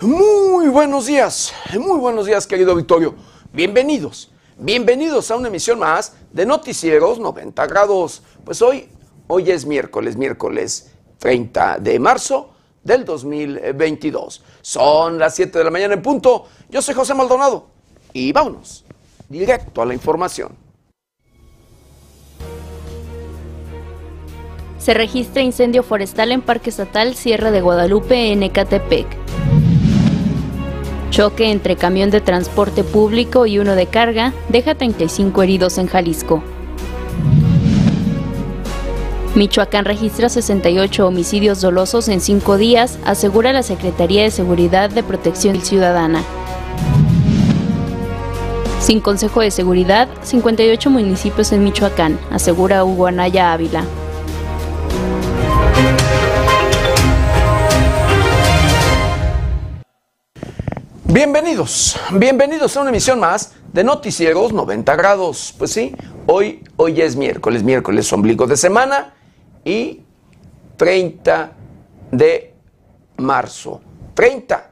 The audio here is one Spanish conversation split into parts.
Muy buenos días, muy buenos días querido Victorio. Bienvenidos, bienvenidos a una emisión más de Noticieros 90 grados. Pues hoy, hoy es miércoles, miércoles 30 de marzo del 2022. Son las 7 de la mañana en punto. Yo soy José Maldonado y vámonos directo a la información. Se registra incendio forestal en Parque Estatal Sierra de Guadalupe en Ecatepec. Choque entre camión de transporte público y uno de carga deja 35 heridos en Jalisco. Michoacán registra 68 homicidios dolosos en cinco días, asegura la Secretaría de Seguridad de Protección Ciudadana. Sin Consejo de Seguridad, 58 municipios en Michoacán, asegura Hugo Anaya Ávila. Bienvenidos, bienvenidos a una emisión más de Noticieros 90 grados. Pues sí, hoy, hoy es miércoles, miércoles ombligo de semana y 30 de marzo. 30,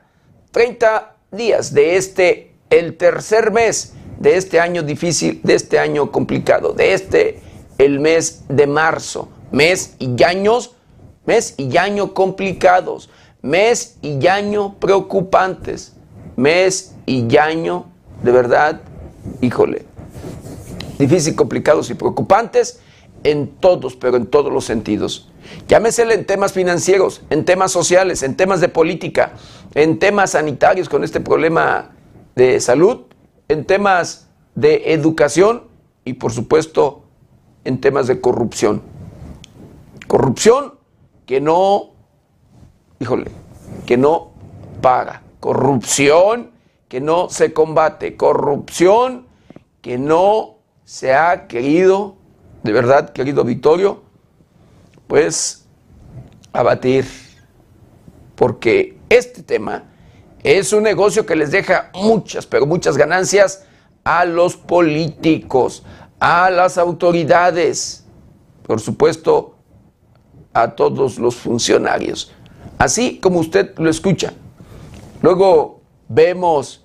30 días de este, el tercer mes de este año difícil, de este año complicado, de este, el mes de marzo. Mes y años, mes y año complicados, mes y año preocupantes, mes y año de verdad, híjole, difícil, complicados y preocupantes en todos, pero en todos los sentidos. Llámesele en temas financieros, en temas sociales, en temas de política, en temas sanitarios con este problema de salud, en temas de educación y por supuesto en temas de corrupción. Corrupción que no, híjole, que no paga. Corrupción que no se combate. Corrupción que no se ha querido, de verdad, querido Victorio, pues abatir. Porque este tema es un negocio que les deja muchas, pero muchas ganancias a los políticos, a las autoridades, por supuesto, a todos los funcionarios. Así como usted lo escucha. Luego vemos,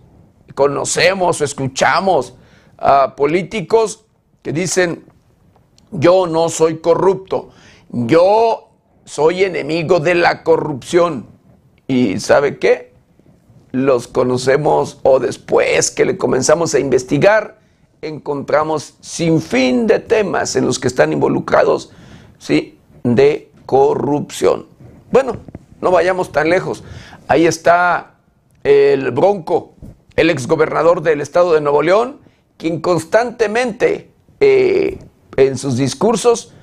conocemos o escuchamos a políticos que dicen, yo no soy corrupto, yo soy enemigo de la corrupción. ¿Y sabe qué? Los conocemos o después que le comenzamos a investigar, encontramos sin fin de temas en los que están involucrados, ¿sí? De corrupción. Bueno, no vayamos tan lejos. Ahí está el Bronco, el exgobernador del estado de Nuevo León, quien constantemente eh, en sus discursos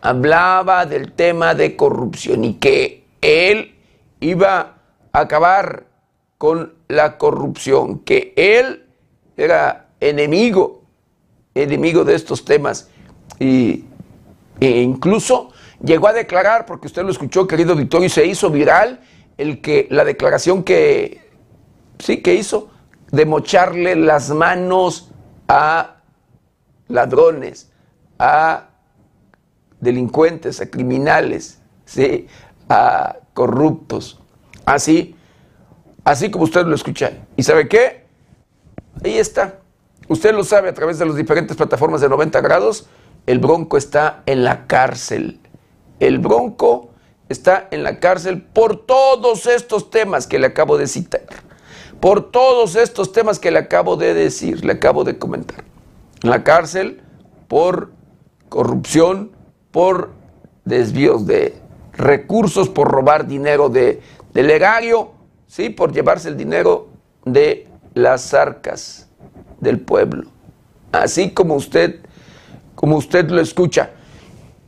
hablaba del tema de corrupción y que él iba a acabar con la corrupción, que él era enemigo, enemigo de estos temas. Y, e incluso llegó a declarar, porque usted lo escuchó, querido Victorio, y se hizo viral el que la declaración que sí que hizo de mocharle las manos a ladrones, a delincuentes, a criminales, a corruptos. Así, así como usted lo escucha. ¿Y sabe qué? Ahí está. Usted lo sabe a través de las diferentes plataformas de 90 grados. El Bronco está en la cárcel el Bronco está en la cárcel por todos estos temas que le acabo de citar, por todos estos temas que le acabo de decir, le acabo de comentar. En la cárcel por corrupción, por desvíos de recursos, por robar dinero de, del erario, ¿sí? por llevarse el dinero de las arcas del pueblo. Así como usted, como usted lo escucha.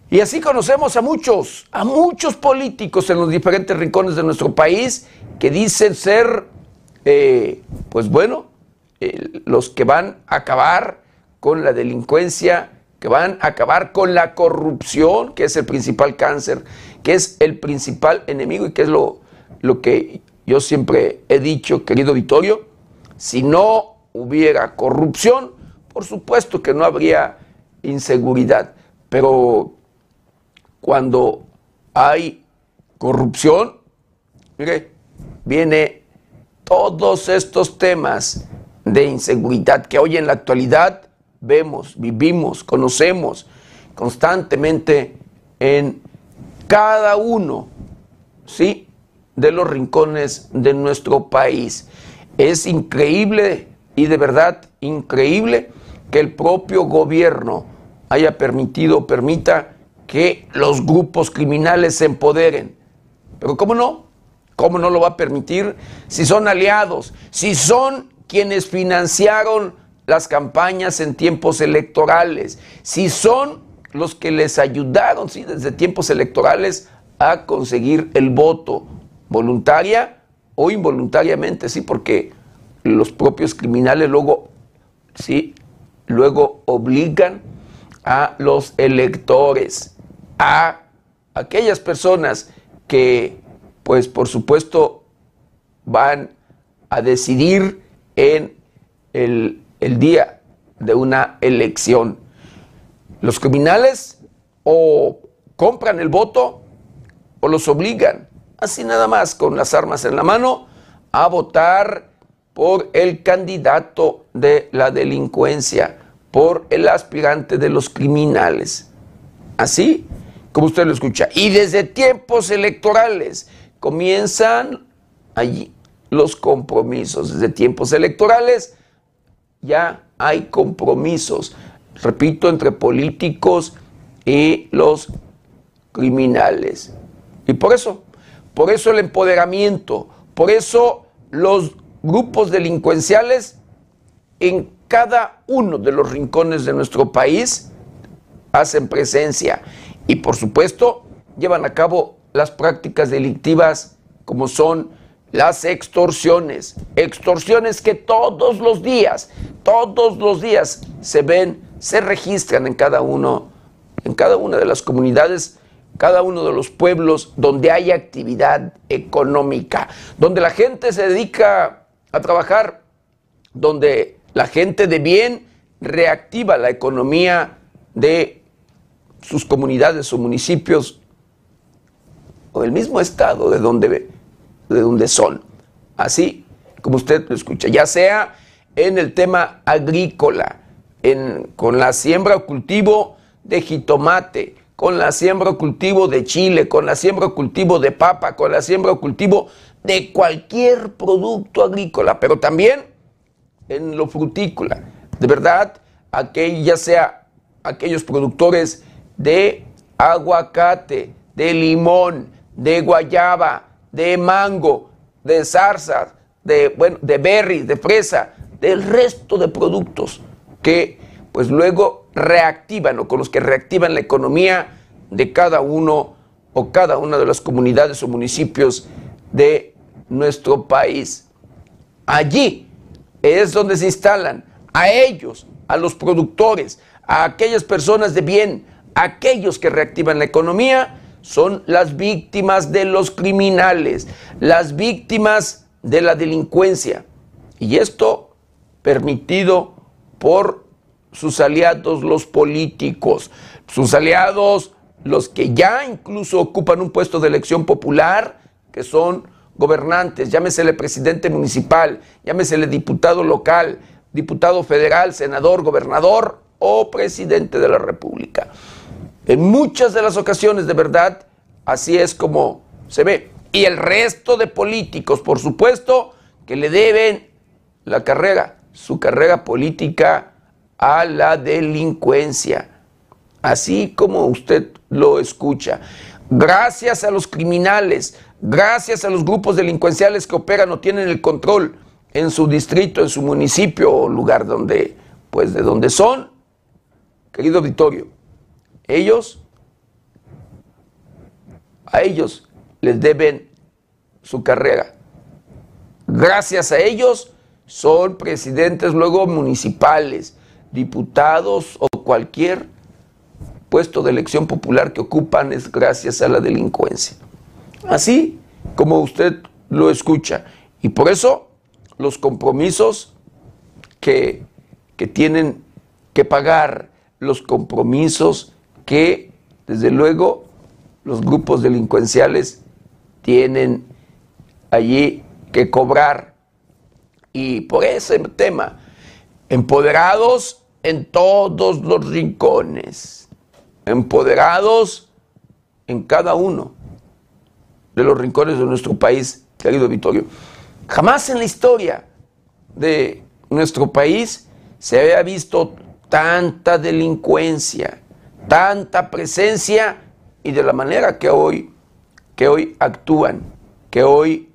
Y así conocemos a muchos, a muchos políticos en los diferentes rincones de nuestro país que dicen ser, eh, pues bueno, eh, los que van a acabar con la delincuencia, que van a acabar con la corrupción, que es el principal cáncer, que es el principal enemigo y que es lo, lo que yo siempre he dicho, querido Vittorio, si no hubiera corrupción, por supuesto que no habría inseguridad Pero cuando hay corrupción, mire, viene todos estos temas de inseguridad que hoy en la actualidad vemos, vivimos, conocemos constantemente en cada uno, ¿sí? de los rincones de nuestro país. Es increíble y de verdad increíble que el propio gobierno haya permitido, permita que los grupos criminales se empoderen. Pero ¿cómo no? ¿Cómo no lo va a permitir si son aliados, si son quienes financiaron las campañas en tiempos electorales, si son los que les ayudaron, sí, desde tiempos electorales a conseguir el voto, voluntaria o involuntariamente, sí, porque los propios criminales luego, sí, luego obligan a los electores, a aquellas personas que, pues por supuesto, van a decidir en el, el día de una elección. Los criminales o compran el voto o los obligan, así nada más, con las armas en la mano, a votar por el candidato de la delincuencia, por el aspirante de los criminales. Así como usted lo escucha. Y desde tiempos electorales comienzan allí los compromisos. Desde tiempos electorales ya hay compromisos, repito, entre políticos y los criminales. Y por eso, por eso el empoderamiento, por eso los grupos delincuenciales en cada uno de los rincones de nuestro país hacen presencia y por supuesto llevan a cabo las prácticas delictivas como son las extorsiones, extorsiones que todos los días, todos los días se ven, se registran en cada uno, en cada una de las comunidades, cada uno de los pueblos donde hay actividad económica, donde la gente se dedica a trabajar, donde la gente de bien reactiva la economía de sus comunidades o municipios o del mismo estado de donde, de son. Así como usted lo escucha, ya sea en el tema agrícola, en, con la siembra o cultivo de jitomate, con la siembra o cultivo de chile, con la siembra o cultivo de papa, con la siembra o cultivo de cualquier producto agrícola, pero también en lo frutícola. De verdad, aquel, ya sea aquellos productores de aguacate, de limón, de guayaba, de mango, de zarza, de, bueno, de berry, de fresa, del resto de productos que pues luego reactivan o con los que reactivan la economía de cada uno o cada una de las comunidades o municipios de nuestro país. Allí es donde se instalan a ellos, a los productores, a aquellas personas de bien, aquellos que reactivan la economía, son las víctimas de los criminales, las víctimas de la delincuencia. Y esto permitido por sus aliados los políticos, sus aliados los que ya incluso ocupan un puesto de elección popular, que son gobernantes, llámesele presidente municipal, llámesele diputado local, diputado federal, senador, gobernador o presidente de la República. En muchas de las ocasiones, de verdad, así es como se ve. Y el resto de políticos, por supuesto, que le deben la carrera, su carrera política a la delincuencia. Así como usted lo escucha. Gracias a los criminales, gracias a los grupos delincuenciales que operan o tienen el control en su distrito, en su municipio o lugar donde, pues de donde son, querido auditorio, ellos, a ellos les deben su carrera. Gracias a ellos son presidentes luego municipales, diputados o cualquier puesto de elección popular que ocupan es gracias a la delincuencia. Así como usted lo escucha. Y por eso los compromisos que, que tienen que pagar, los compromisos que desde luego los grupos delincuenciales tienen allí que cobrar. Y por ese tema, empoderados en todos los rincones, empoderados en cada uno de los rincones de nuestro país, querido Vittorio. Jamás en la historia de nuestro país se había visto tanta delincuencia, tanta presencia y de la manera que hoy, que hoy actúan, que hoy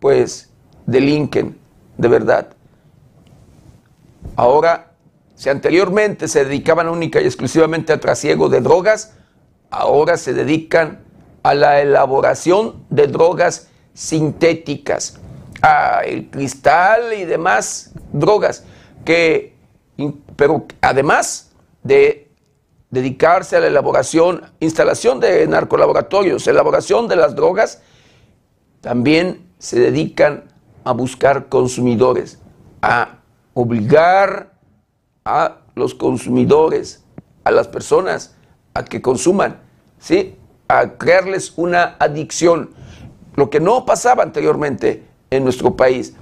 pues delinquen de verdad. Ahora, si anteriormente se dedicaban única y exclusivamente al trasiego de drogas, ahora se dedican a la elaboración de drogas sintéticas, a el cristal y demás drogas, que, pero además de dedicarse a la elaboración, instalación de narcolaboratorios, elaboración de las drogas, también se dedican a buscar consumidores, a obligar a los consumidores, a las personas, a que consuman, ¿sí? a crearles una adicción, lo que no pasaba anteriormente en nuestro país.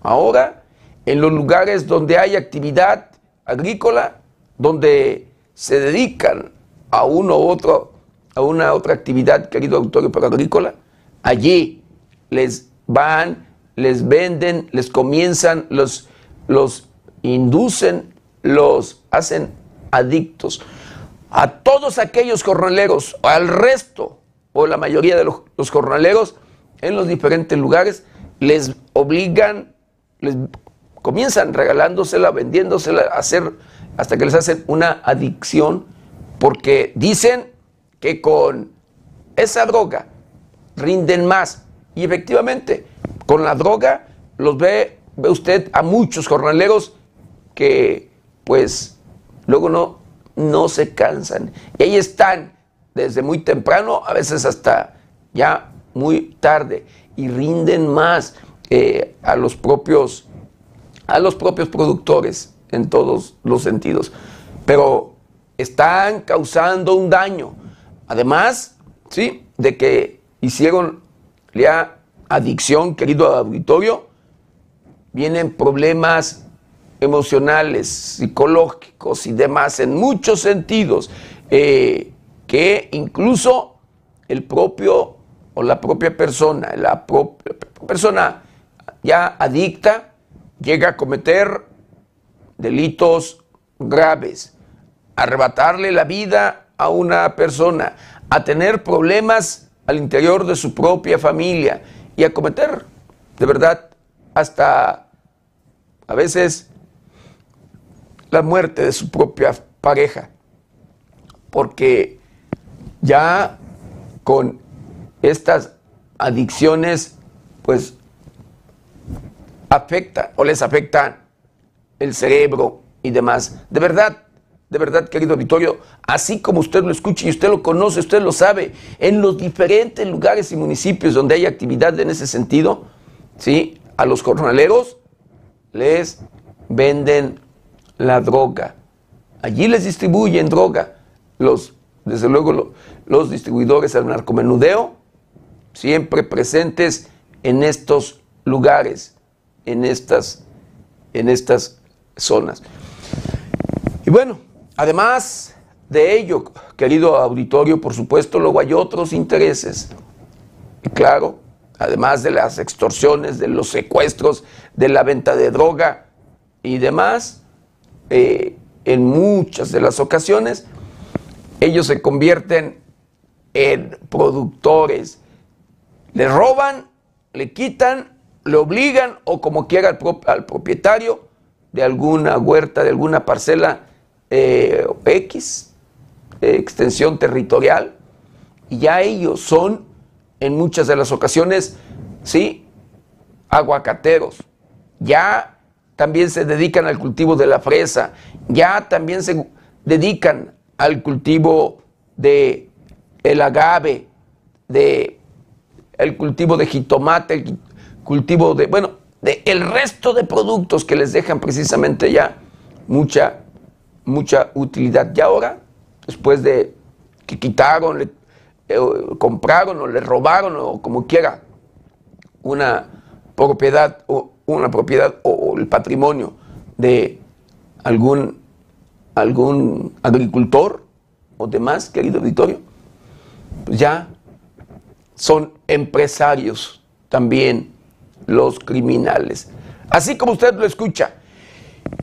Ahora, en los lugares donde hay actividad agrícola, donde se dedican a uno u otro, a una otra actividad, querido auditorio para agrícola, allí les van, les venden, les comienzan, los, los inducen, los hacen adictos. A todos aquellos jornaleros, al resto, o la mayoría de los, los jornaleros, en los diferentes lugares, les obligan, les comienzan regalándosela, vendiéndosela, a hacer, hasta que les hacen una adicción, porque dicen que con esa droga rinden más. Y efectivamente, con la droga los ve, ve usted a muchos jornaleros que pues luego no, no se cansan. Y ahí están desde muy temprano, a veces hasta ya muy tarde, y rinden más eh, a los propios a los propios productores en todos los sentidos. Pero están causando un daño. Además, ¿sí? De que hicieron la adicción, querido auditorio, vienen problemas emocionales, psicológicos y demás en muchos sentidos, eh, que incluso el propio o la propia persona, la propia persona ya adicta, llega a cometer delitos graves, arrebatarle la vida a una persona, a tener problemas al interior de su propia familia y a cometer, de verdad, hasta a veces la muerte de su propia pareja. Porque ya con estas adicciones, pues afecta o les afecta el cerebro y demás. De verdad, de verdad, querido auditorio, así como usted lo escucha y usted lo conoce, usted lo sabe, en los diferentes lugares y municipios donde hay actividad en ese sentido, ¿sí? a los jornaleros les venden la droga. Allí les distribuyen droga. Los, desde luego, los distribuidores del narcomenudeo, siempre presentes en estos lugares en estas, en estas zonas. Y bueno, además de ello, querido auditorio, por supuesto, luego hay otros intereses. Y claro, además de las extorsiones, de los secuestros, de la venta de droga y demás, eh, en muchas de las ocasiones, ellos se convierten en productores. Le roban, le quitan le obligan o como quiera al, propietario de alguna huerta, de alguna parcela eh, X, extensión territorial, y ya ellos son en muchas de las ocasiones, sí, aguacateros, ya también se dedican al cultivo de la fresa, ya también se dedican al cultivo de el agave, de el cultivo de jitomate, cultivo de, bueno, de el resto de productos que les dejan precisamente ya mucha, mucha utilidad. Y ahora, después de que quitaron, le, eh, compraron o le robaron o como quiera una propiedad o una propiedad o, el patrimonio de algún, algún agricultor o demás, querido auditorio, pues ya son empresarios también los criminales. Así como usted lo escucha.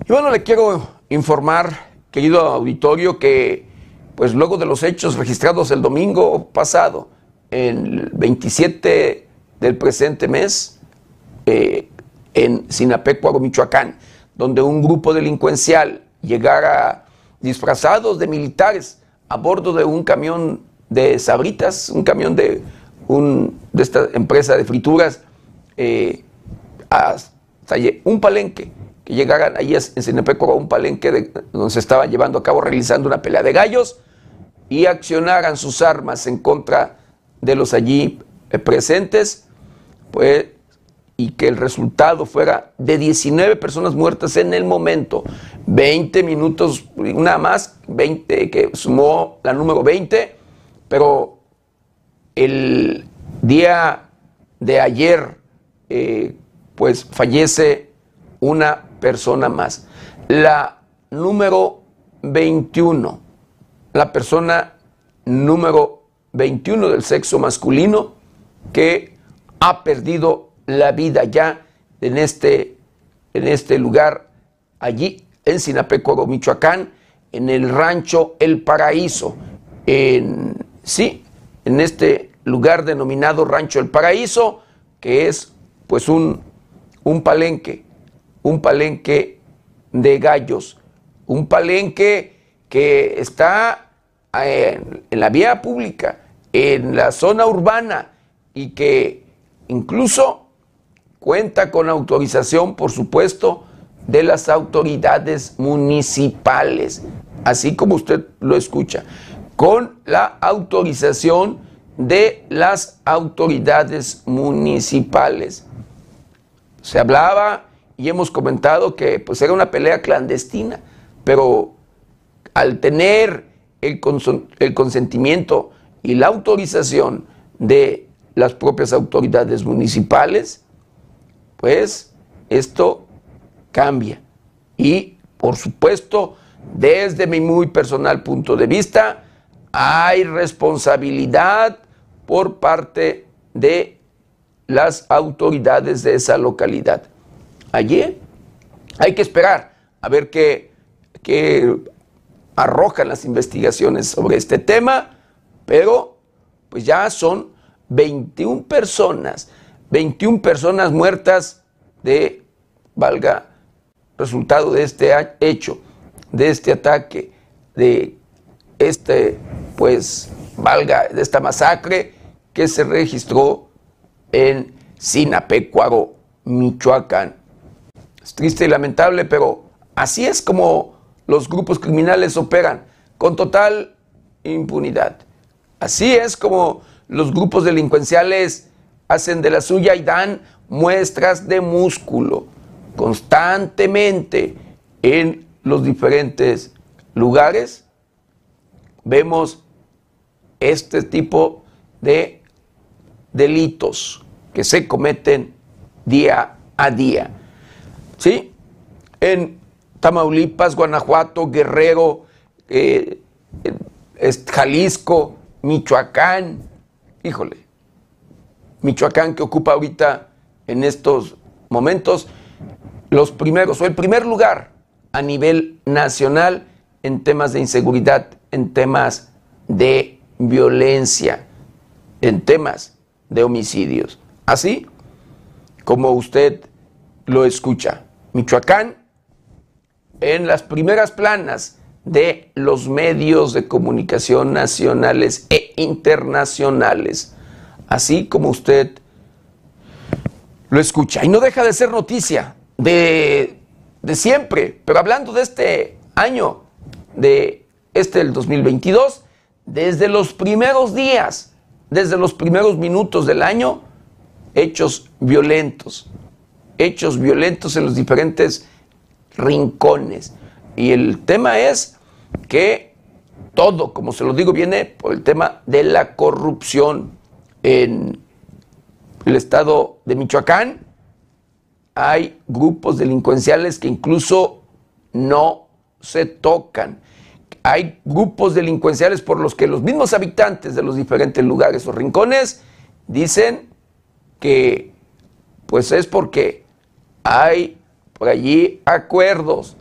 Y bueno, le quiero informar, querido auditorio, que pues luego de los hechos registrados el domingo pasado, el 27 del presente mes, eh, en Sinapecuaro, Michoacán, donde un grupo delincuencial llegara disfrazados de militares a bordo de un camión de sabritas, un camión de, de esta empresa de frituras, eh, un palenque, que llegaran allí en Sinapecuaro, un palenque donde se estaba llevando a cabo realizando una pelea de gallos y accionaran sus armas en contra de los allí eh, presentes, pues y que el resultado fuera de 19 personas muertas en el momento, 20 minutos, una más, 20, que sumó la número 20, pero el día de ayer, eh, pues fallece una persona más. La número 21, la persona número 21 del sexo masculino que ha perdido la vida ya en este, en este lugar, allí en Sinapecuaro, Michoacán, en el rancho El Paraíso. En, sí, en este lugar denominado Rancho El Paraíso, que es pues un, un palenque, un palenque de gallos, un palenque que está en, en la vía pública, en la zona urbana y que incluso cuenta con autorización, por supuesto, de las autoridades municipales, así como usted lo escucha, con la autorización de las autoridades municipales. Se hablaba y hemos comentado que pues era una pelea clandestina, pero al tener el, el consentimiento y la autorización de las propias autoridades municipales, pues esto cambia. Y por supuesto, desde mi muy personal punto de vista, hay responsabilidad por parte de las autoridades de esa localidad. Allí hay que esperar a ver qué, qué arrojan las investigaciones sobre este tema, pero pues ya son 21 personas 21 personas muertas de, valga, resultado de este hecho, de este ataque, de este, pues, valga, de esta masacre que se registró en Sinapecuaro, Michoacán. Es triste y lamentable, pero así es como los grupos criminales operan, con total impunidad. Así es como los grupos delincuenciales hacen de la suya y dan muestras de músculo constantemente en los diferentes lugares. Vemos este tipo de delitos que se cometen día a día. ¿Sí? En Tamaulipas, Guanajuato, Guerrero, eh, Jalisco, Michoacán, híjole, Michoacán, que ocupa ahorita en estos momentos los primeros o el primer lugar a nivel nacional en temas de inseguridad, en temas de violencia, en temas de homicidios. Así como usted lo escucha. Michoacán en las primeras planas de los medios de comunicación nacionales e internacionales así como usted lo escucha. Y no deja de ser noticia de, siempre, pero hablando de este año, de este del 2022, desde los primeros días, desde los primeros minutos del año, hechos violentos, hechos violentos en los diferentes rincones. Y el tema es que todo, como se lo digo, viene por el tema de la corrupción en el estado de Michoacán. Hay grupos delincuenciales que incluso no se tocan. Hay grupos delincuenciales por los que los mismos habitantes de los diferentes lugares o rincones dicen que pues es porque hay por allí acuerdos.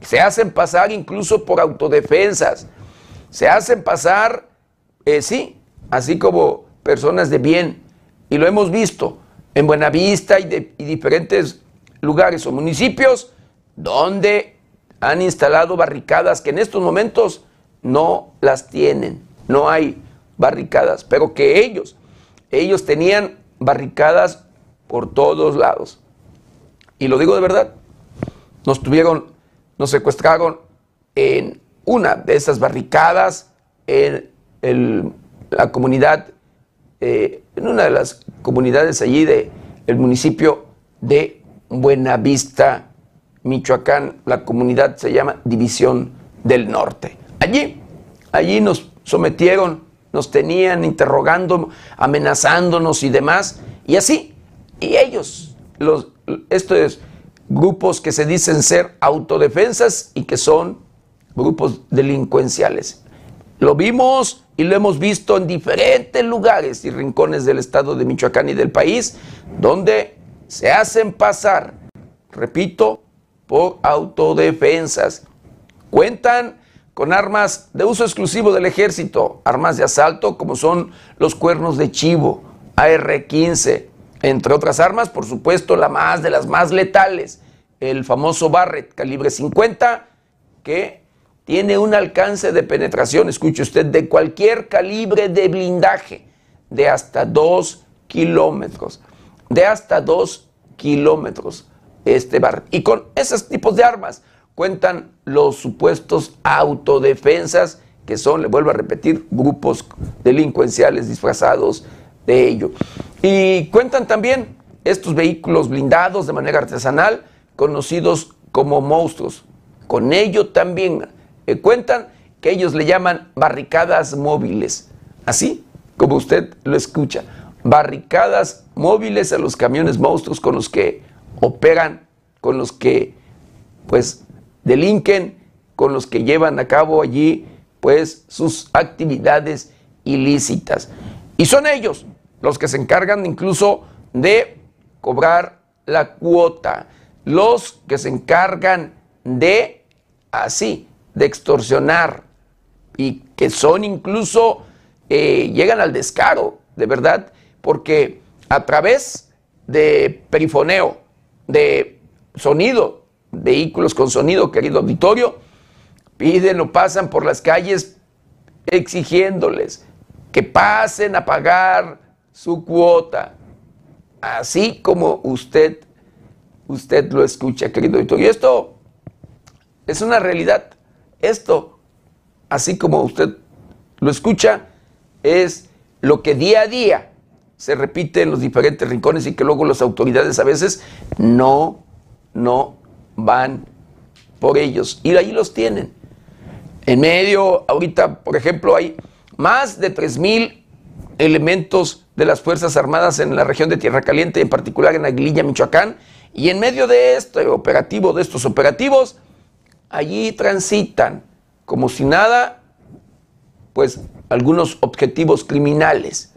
Se hacen pasar incluso por autodefensas. Se hacen pasar, eh, sí, así como personas de bien. Y lo hemos visto en Buenavista y, de, y diferentes lugares o municipios donde han instalado barricadas que en estos momentos no las tienen. No hay barricadas, pero que ellos, ellos tenían barricadas por todos lados. Y lo digo de verdad, nos tuvieron, nos secuestraron en una de esas barricadas en la comunidad, eh, en una de las comunidades allí del el municipio de Buenavista, Michoacán. La comunidad se llama División del Norte. Allí, allí nos sometieron, nos tenían interrogando, amenazándonos y demás. Y así, y ellos, los, estos grupos que se dicen ser autodefensas y que son grupos delincuenciales. Lo vimos y lo hemos visto en diferentes lugares y rincones del estado de Michoacán y del país, donde se hacen pasar, repito, por autodefensas. Cuentan con armas de uso exclusivo del ejército, armas de asalto como son los cuernos de chivo, AR-15, entre otras armas, por supuesto, la más de las más letales, el famoso Barrett calibre 50, que tiene un alcance de penetración, escuche usted, de cualquier calibre de blindaje, de hasta 2 kilómetros, de hasta 2 kilómetros este Barrett. Y con esos tipos de armas cuentan los supuestos autodefensas, que son, le vuelvo a repetir, grupos delincuenciales disfrazados de ello. Y cuentan también estos vehículos blindados de manera artesanal, conocidos como monstruos. Con ello también eh, cuentan que ellos le llaman barricadas móviles. Así como usted lo escucha. Barricadas móviles a los camiones monstruos con los que operan, con los que pues delinquen, con los que llevan a cabo allí pues sus actividades ilícitas. Y son ellos los que se encargan incluso de cobrar la cuota, los que se encargan de, así, de extorsionar y que son incluso, eh, llegan al descaro, de verdad, porque a través de perifoneo, de sonido, vehículos con sonido, querido auditorio, piden o pasan por las calles exigiéndoles que pasen a pagar su cuota, así como usted, usted lo escucha, querido Y esto es una realidad. Esto, así como usted lo escucha, es lo que día a día se repite en los diferentes rincones y que luego las autoridades a veces no, no van por ellos. Y ahí los tienen. En medio, ahorita, por ejemplo, hay más de 3 mil elementos de las Fuerzas Armadas en la región de Tierra Caliente, en particular en Aguililla, Michoacán, y en medio de este operativo, de estos operativos, allí transitan como si nada, pues algunos objetivos criminales.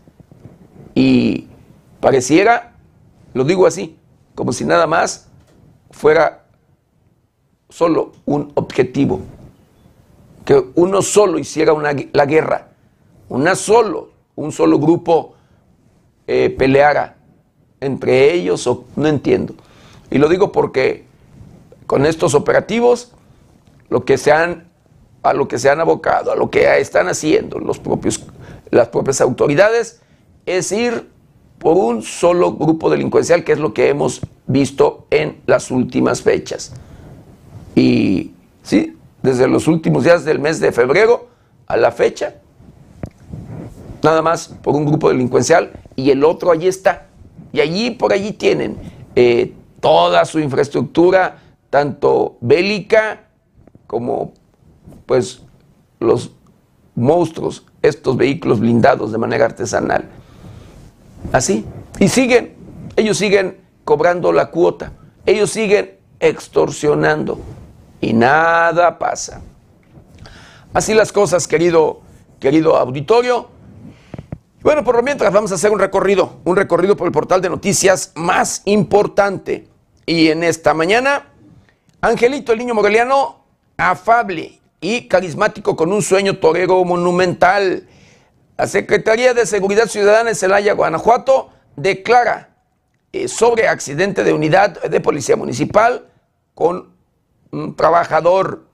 Y pareciera, lo digo así, como si nada más fuera solo un objetivo, que uno solo hiciera una, la guerra, una solo, un solo grupo eh, peleara entre ellos o no entiendo. Y lo digo porque con estos operativos, lo que se han, a lo que se han abocado, a lo que están haciendo los propios, las propias autoridades, es ir por un solo grupo delincuencial, que es lo que hemos visto en las últimas fechas. Y sí, desde los últimos días del mes de febrero a la fecha, nada más por un grupo delincuencial y el otro allí está. Y allí por allí tienen eh, toda su infraestructura, tanto bélica como pues los monstruos, estos vehículos blindados de manera artesanal. Así. Y siguen, ellos siguen cobrando la cuota, ellos siguen extorsionando y nada pasa. Así las cosas, querido, querido auditorio. Bueno, por lo mientras vamos a hacer un recorrido, un recorrido por el portal de noticias más importante. Y en esta mañana, Angelito, el niño moreliano, afable y carismático con un sueño torero monumental. La Secretaría de Seguridad Ciudadana en Celaya, Guanajuato, declara eh, sobre accidente de unidad de policía municipal con un trabajador.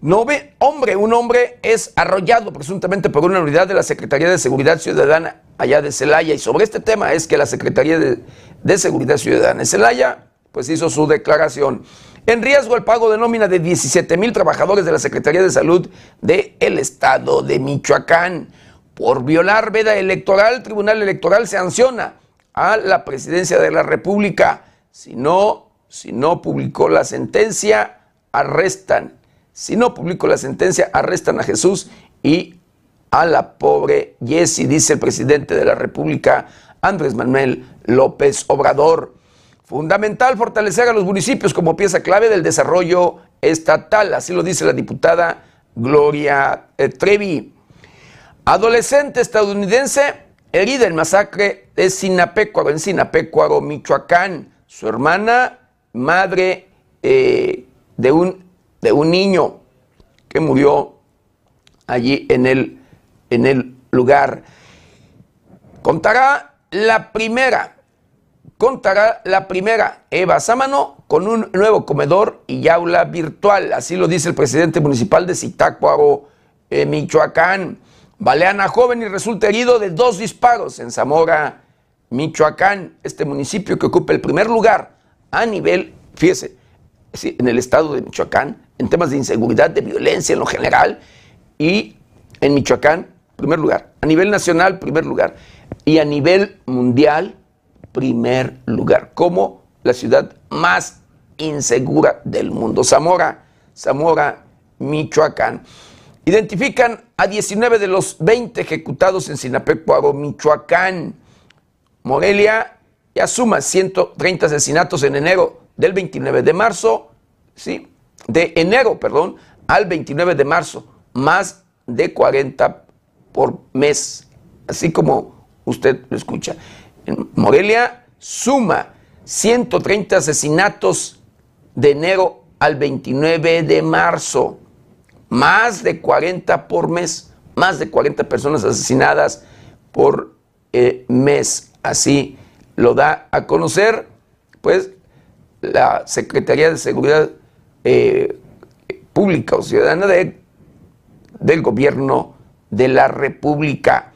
No ve, hombre, un hombre es arrollado presuntamente por una unidad de la Secretaría de Seguridad Ciudadana allá de Celaya. Y sobre este tema es que la Secretaría de, Seguridad Ciudadana en Celaya pues hizo su declaración. En riesgo el pago de nómina de 17 mil trabajadores de la Secretaría de Salud del el Estado de Michoacán. Por violar veda electoral, el Tribunal Electoral sanciona a la Presidencia de la República. Si no si no publicó la sentencia, arrestan. Si no publicó la sentencia, arrestan a Jesús y a la pobre Jessie, dice el presidente de la República, Andrés Manuel López Obrador. Fundamental fortalecer a los municipios como pieza clave del desarrollo estatal, así lo dice la diputada Gloria eh, Trevi. Adolescente estadounidense herida en masacre de Sinapecuaro, en Sinapecuaro, Michoacán. Su hermana madre eh, de, un, de un niño que murió allí en el, en el lugar. Contará la primera, contará la primera Eva Sámano con un nuevo comedor y aula virtual. Así lo dice el presidente municipal de Zitácuaro, eh, Michoacán. Baleana joven y resulta herido de dos disparos en Zamora, Michoacán, este municipio que ocupa el primer lugar a nivel, fíjese, en el estado de Michoacán, en temas de inseguridad, de violencia en lo general, y en Michoacán, primer lugar. A nivel nacional, primer lugar. Y a nivel mundial, primer lugar. Como la ciudad más insegura del mundo. Zamora, Zamora, Michoacán. Identifican a 19 de los 20 ejecutados en Sinapecuaro, Michoacán. Morelia ya suma 130 asesinatos en enero del 29 de marzo, ¿sí? De enero, perdón, al 29 de marzo, más de 40 por mes, así como usted lo escucha. Morelia suma 130 asesinatos de enero al 29 de marzo, más de 40 por mes, más de 40 personas asesinadas por eh, mes, así lo da a conocer, pues, la Secretaría de Seguridad eh, Pública o Ciudadana de, del Gobierno de la República.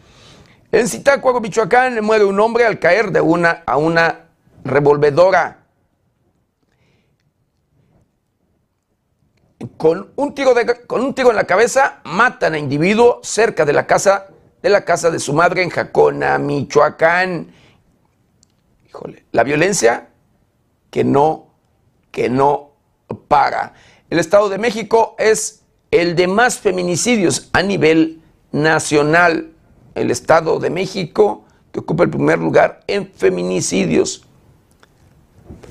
En Zitácuaro, Michoacán, muere un hombre al caer de una a una revolvedora. Con un, tiro de, con un en la cabeza matan a individuo cerca de la casa de la casa de su madre en Jacona, Michoacán la violencia que no, que no para. El Estado de México es el de más feminicidios a nivel nacional. El Estado de México que ocupa el primer lugar en feminicidios.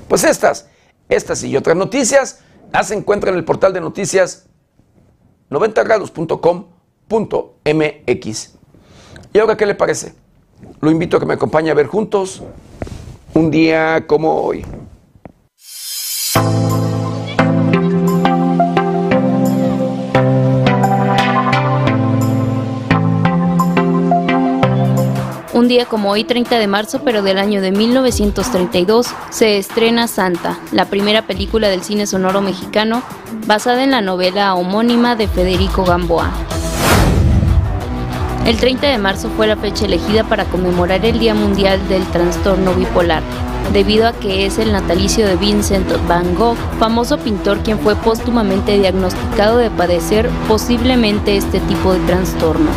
Pues estas, estas y otras noticias las encuentran en el portal de noticias 90grados.com.mx. ¿Y ahora qué le parece? Lo invito a que me acompañe a ver juntos un día como hoy. Un día como hoy, 30 de marzo, pero del año de 1932, se estrena Santa, la primera película del cine sonoro mexicano basada en la novela homónima de Federico Gamboa. El 30 de marzo fue la fecha elegida para conmemorar el Día Mundial del Trastorno Bipolar, debido a que es el natalicio de Vincent Van Gogh, famoso pintor quien fue póstumamente diagnosticado de padecer posiblemente este tipo de trastorno.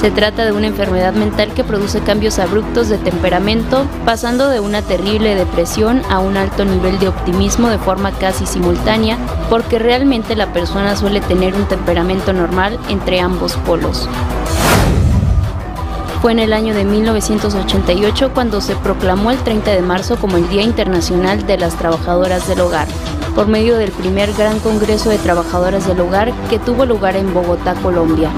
Se trata de una enfermedad mental que produce cambios abruptos de temperamento, pasando de una terrible depresión a un alto nivel de optimismo de forma casi simultánea, porque realmente la persona suele tener un temperamento normal entre ambos polos. Fue en el año de 1988 cuando se proclamó el 30 de marzo como el Día Internacional de las Trabajadoras del Hogar, por medio del primer Gran Congreso de Trabajadoras del Hogar que tuvo lugar en Bogotá, Colombia.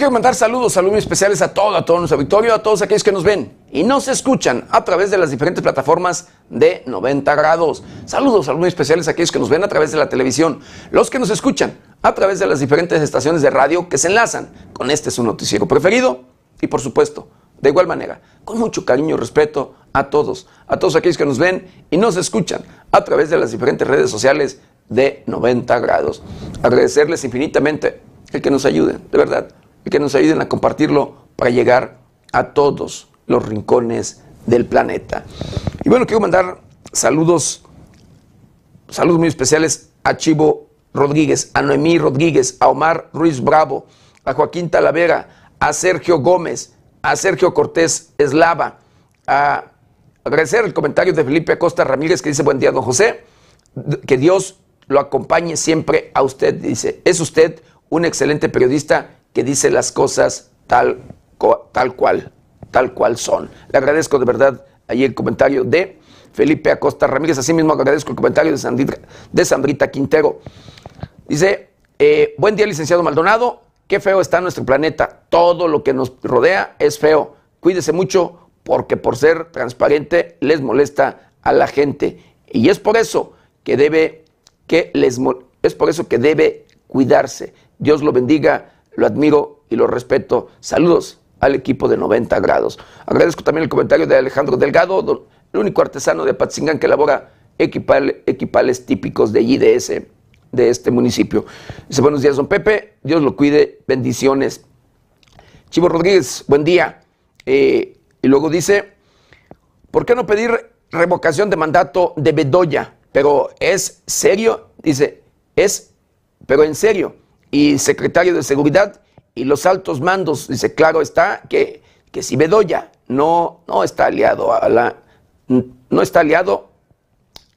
Quiero mandar saludos, saludos especiales a todo, a todo nuestro auditorio, a todos aquellos que nos ven y nos escuchan a través de las diferentes plataformas de 90 grados. Saludos, saludos especiales a aquellos que nos ven a través de la televisión, los que nos escuchan a través de las diferentes estaciones de radio que se enlazan con este su noticiero preferido y por supuesto, de igual manera, con mucho cariño y respeto a todos, a todos aquellos que nos ven y nos escuchan a través de las diferentes redes sociales de 90 grados. Agradecerles infinitamente el que nos ayuden, de verdad y que nos ayuden a compartirlo para llegar a todos los rincones del planeta. Y bueno, quiero mandar saludos, saludos muy especiales a Chivo Rodríguez, a Noemí Rodríguez, a Omar Ruiz Bravo, a Joaquín Talavera, a Sergio Gómez, a Sergio Cortés Eslava, a agradecer el comentario de Felipe Acosta Ramírez que dice buen día, don José, que Dios lo acompañe siempre a usted, dice, es usted un excelente periodista que dice las cosas tal, tal cual, tal cual son. Le agradezco de verdad ahí el comentario de Felipe Acosta Ramírez. Asimismo agradezco el comentario de Sandrita, de Quintero. Dice, eh, buen día licenciado Maldonado, qué feo está nuestro planeta. Todo lo que nos rodea es feo. Cuídese mucho porque por ser transparente les molesta a la gente. Y es por eso que debe, que les, es por eso que debe cuidarse. Dios lo bendiga lo admiro y lo respeto. Saludos al equipo de 90 grados. Agradezco también el comentario de Alejandro Delgado, el único artesano de Patzingán que elabora equipales típicos de IDS de este municipio. Dice, buenos días, don Pepe, Dios lo cuide, bendiciones. Chivo Rodríguez, buen día. Eh, y luego dice, ¿por qué no pedir revocación de mandato de Bedoya? Pero es serio, dice, es, pero en serio y secretario de Seguridad y los altos mandos. Dice, claro está que, que si Bedoya no, no está aliado a la, no está aliado,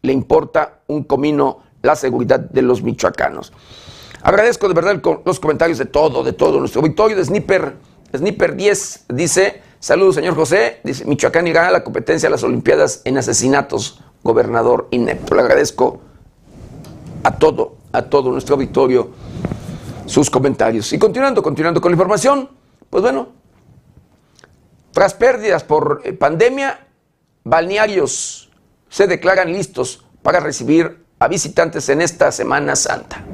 le importa un comino la seguridad de los michoacanos. Agradezco de verdad los comentarios de todo, de todo nuestro auditorio de Sniper, Sniper 10 dice, saludos señor José, dice, Michoacán irá a la competencia a las Olimpiadas en asesinatos, gobernador inepto. Le agradezco a todo, a todo nuestro auditorio sus comentarios. Y continuando, continuando con la información, pues bueno, tras pérdidas por eh, pandemia, balnearios se declaran listos para recibir a visitantes en esta Semana Santa.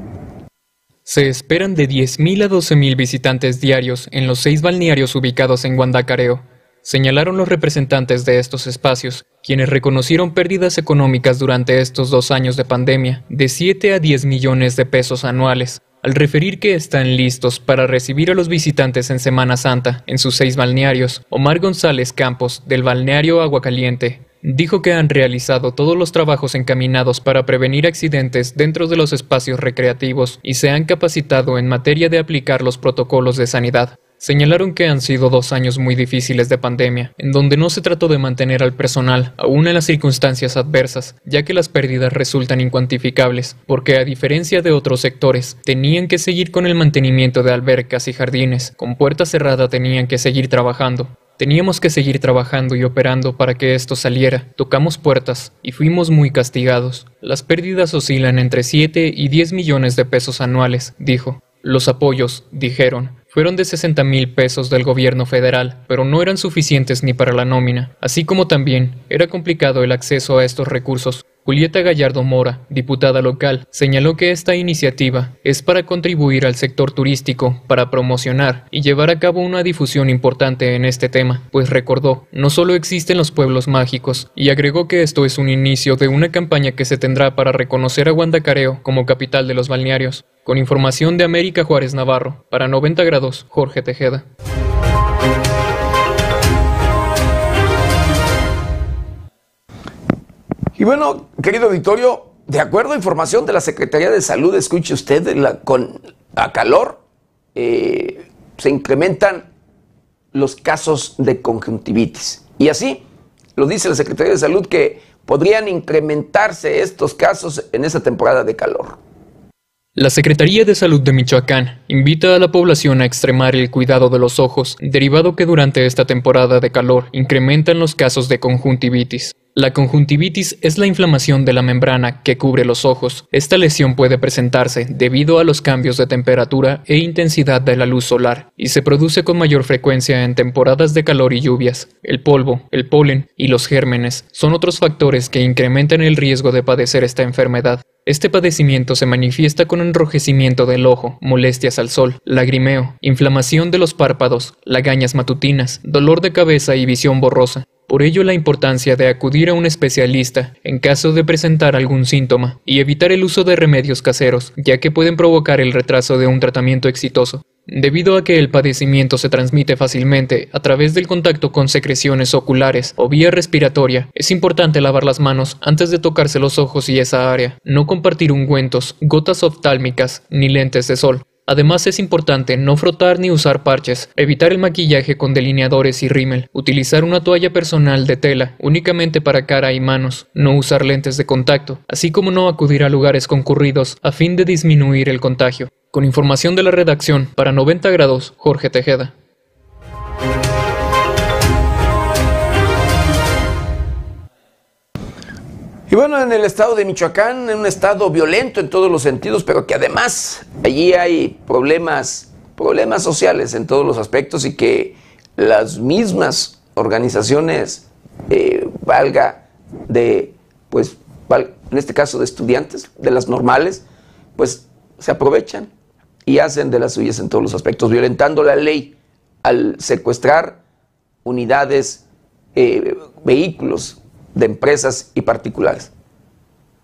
Se esperan de 10.000 a 12.000 visitantes diarios en los seis balnearios ubicados en Guandacareo, señalaron los representantes de estos espacios, quienes reconocieron pérdidas económicas durante estos dos años de pandemia, de 7 a 10 millones de pesos anuales, al referir que están listos para recibir a los visitantes en Semana Santa en sus seis balnearios, Omar González Campos, del balneario Aguacaliente, dijo que han realizado todos los trabajos encaminados para prevenir accidentes dentro de los espacios recreativos y se han capacitado en materia de aplicar los protocolos de sanidad. Señalaron que han sido dos años muy difíciles de pandemia, en donde no se trató de mantener al personal, aún en las circunstancias adversas, ya que las pérdidas resultan incuantificables, porque a diferencia de otros sectores, tenían que seguir con el mantenimiento de albercas y jardines, con puerta cerrada tenían que seguir trabajando. Teníamos que seguir trabajando y operando para que esto saliera. Tocamos puertas y fuimos muy castigados. Las pérdidas oscilan entre 7 y 10 millones de pesos anuales, dijo. Los apoyos, dijeron, fueron de 60 mil pesos del gobierno federal, pero no eran suficientes ni para la nómina, así como también era complicado el acceso a estos recursos. Julieta Gallardo Mora, diputada local, señaló que esta iniciativa es para contribuir al sector turístico, para promocionar y llevar a cabo una difusión importante en este tema, pues recordó, no solo existen los pueblos mágicos, y agregó que esto es un inicio de una campaña que se tendrá para reconocer a Guandacareo como capital de los balnearios. Con información de América Juárez Navarro, para 90 grados, Jorge Tejeda. Y bueno, querido auditorio, de acuerdo a información de la Secretaría de Salud, escuche usted, con a calor eh, se incrementan los casos de conjuntivitis. Y así lo dice la Secretaría de Salud que podrían incrementarse estos casos en esa temporada de calor. La Secretaría de Salud de Michoacán invita a la población a extremar el cuidado de los ojos, derivado que durante esta temporada de calor incrementan los casos de conjuntivitis. La conjuntivitis es la inflamación de la membrana que cubre los ojos. Esta lesión puede presentarse debido a los cambios de temperatura e intensidad de la luz solar y se produce con mayor frecuencia en temporadas de calor y lluvias. El polvo, el polen y los gérmenes son otros factores que incrementan el riesgo de padecer esta enfermedad. Este padecimiento se manifiesta con enrojecimiento del ojo, molestias al sol, lagrimeo, inflamación de los párpados, lagañas matutinas, dolor de cabeza y visión borrosa. Por ello la importancia de acudir a un especialista en caso de presentar algún síntoma y evitar el uso de remedios caseros, ya que pueden provocar el retraso de un tratamiento exitoso. Debido a que el padecimiento se transmite fácilmente a través del contacto con secreciones oculares o vía respiratoria, es importante lavar las manos antes de tocarse los ojos y esa área, no compartir ungüentos, gotas oftálmicas ni lentes de sol, Además es importante no frotar ni usar parches, evitar el maquillaje con delineadores y rímel, utilizar una toalla personal de tela únicamente para cara y manos, no usar lentes de contacto, así como no acudir a lugares concurridos a fin de disminuir el contagio. Con información de la redacción, para 90 grados, Jorge Tejeda. Y bueno, en el estado de Michoacán, en un estado violento en todos los sentidos, pero que además allí hay problemas, problemas sociales en todos los aspectos y que las mismas organizaciones, eh, valga de, pues, en este caso de estudiantes, de las normales, pues se aprovechan y hacen de las suyas en todos los aspectos, violentando la ley al secuestrar unidades, eh, vehículos, de empresas y particulares.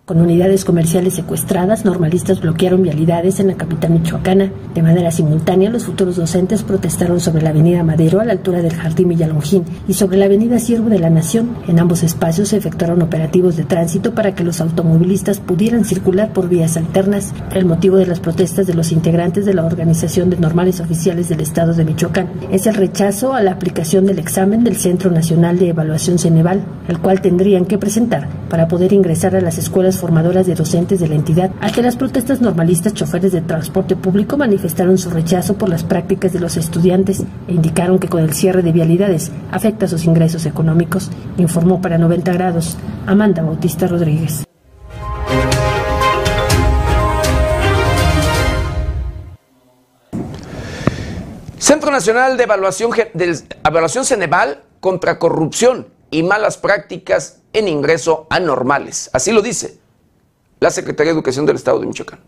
Con unidades comerciales secuestradas, normalistas bloquearon vialidades en la capital michoacana. De manera simultánea, los futuros docentes protestaron sobre la avenida Madero a la altura del Jardín Villalongín y sobre la avenida Siervo de la Nación. En ambos espacios se efectuaron operativos de tránsito para que los automovilistas pudieran circular por vías alternas. El motivo de las protestas de los integrantes de la Organización de Normales Oficiales del Estado de Michoacán es el rechazo a la aplicación del examen del Centro Nacional de Evaluación Ceneval, el cual tendrían que presentar para poder ingresar a las escuelas formadoras de docentes de la entidad, que las protestas normalistas choferes de transporte público manifestaron su rechazo por las prácticas de los estudiantes e indicaron que con el cierre de vialidades afecta sus ingresos económicos, informó para 90 grados Amanda Bautista Rodríguez. Centro Nacional de Evaluación, de Evaluación Ceneval contra corrupción y malas prácticas en ingreso anormales. Así lo dice la Secretaría de Educación del Estado de Michoacán.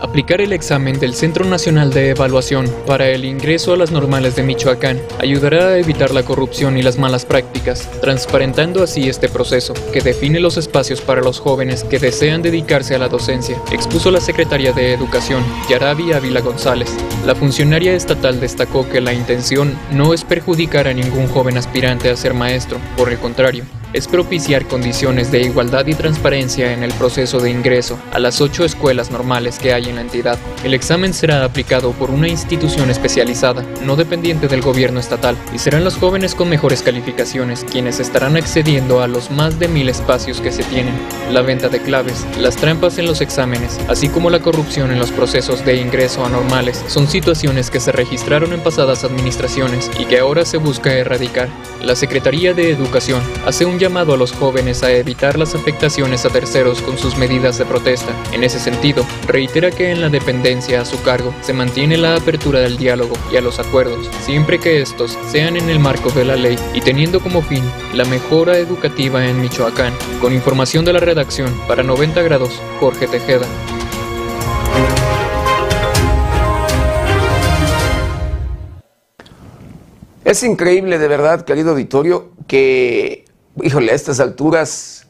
Aplicar el examen del Centro Nacional de Evaluación para el ingreso a las normales de Michoacán ayudará a evitar la corrupción y las malas prácticas, transparentando así este proceso, que define los espacios para los jóvenes que desean dedicarse a la docencia, expuso la Secretaria de Educación, Yarabi Ávila González. La funcionaria estatal destacó que la intención no es perjudicar a ningún joven aspirante a ser maestro, por el contrario, es propiciar condiciones de igualdad y transparencia en el proceso de ingreso a las ocho escuelas normales que hay en la entidad. El examen será aplicado por una institución especializada, no dependiente del gobierno estatal, y serán los jóvenes con mejores calificaciones quienes estarán accediendo a los más de mil espacios que se tienen. La venta de claves, las trampas en los exámenes, así como la corrupción en los procesos de ingreso anormales, son situaciones que se registraron en pasadas administraciones y que ahora se busca erradicar. La Secretaría de Educación hace un llamado a los jóvenes a evitar las afectaciones a terceros con sus medidas de protesta. En ese sentido, reitera que en la dependencia a su cargo se mantiene la apertura del diálogo y a los acuerdos, siempre que estos sean en el marco de la ley y teniendo como fin la mejora educativa en Michoacán. Con información de la redacción para 90 grados, Jorge Tejeda. Es increíble, de verdad, querido auditorio, que híjole, a estas alturas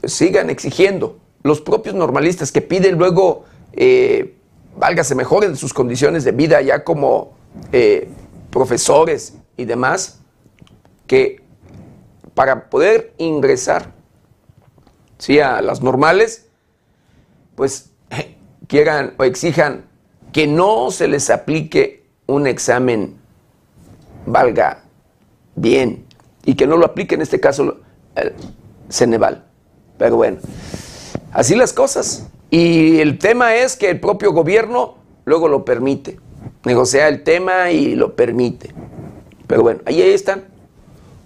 pues, sigan exigiendo. Los propios normalistas que piden luego, eh, válgase, mejoren sus condiciones de vida ya como eh, profesores y demás, que para poder ingresar sí, a las normales, pues quieran o exijan que no se les aplique un examen valga bien y que no lo aplique en este caso el Ceneval. Pero bueno, así las cosas. Y el tema es que el propio gobierno luego lo permite. Negocia el tema y lo permite. Pero bueno, ahí están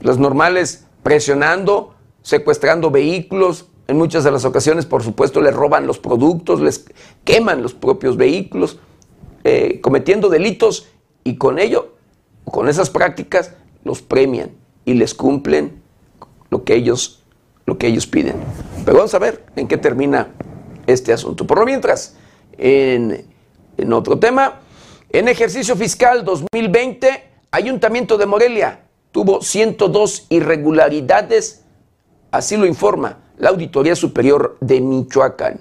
los normales presionando, secuestrando vehículos. En muchas de las ocasiones, por supuesto, les roban los productos, les queman los propios vehículos, eh, cometiendo delitos y con ello, con esas prácticas, los premian y les cumplen lo que ellos, lo que ellos piden. Pero vamos a ver en qué termina este asunto. Por lo mientras, en, en otro tema, en ejercicio fiscal 2020, Ayuntamiento de Morelia tuvo 102 irregularidades, así lo informa la Auditoría Superior de Michoacán.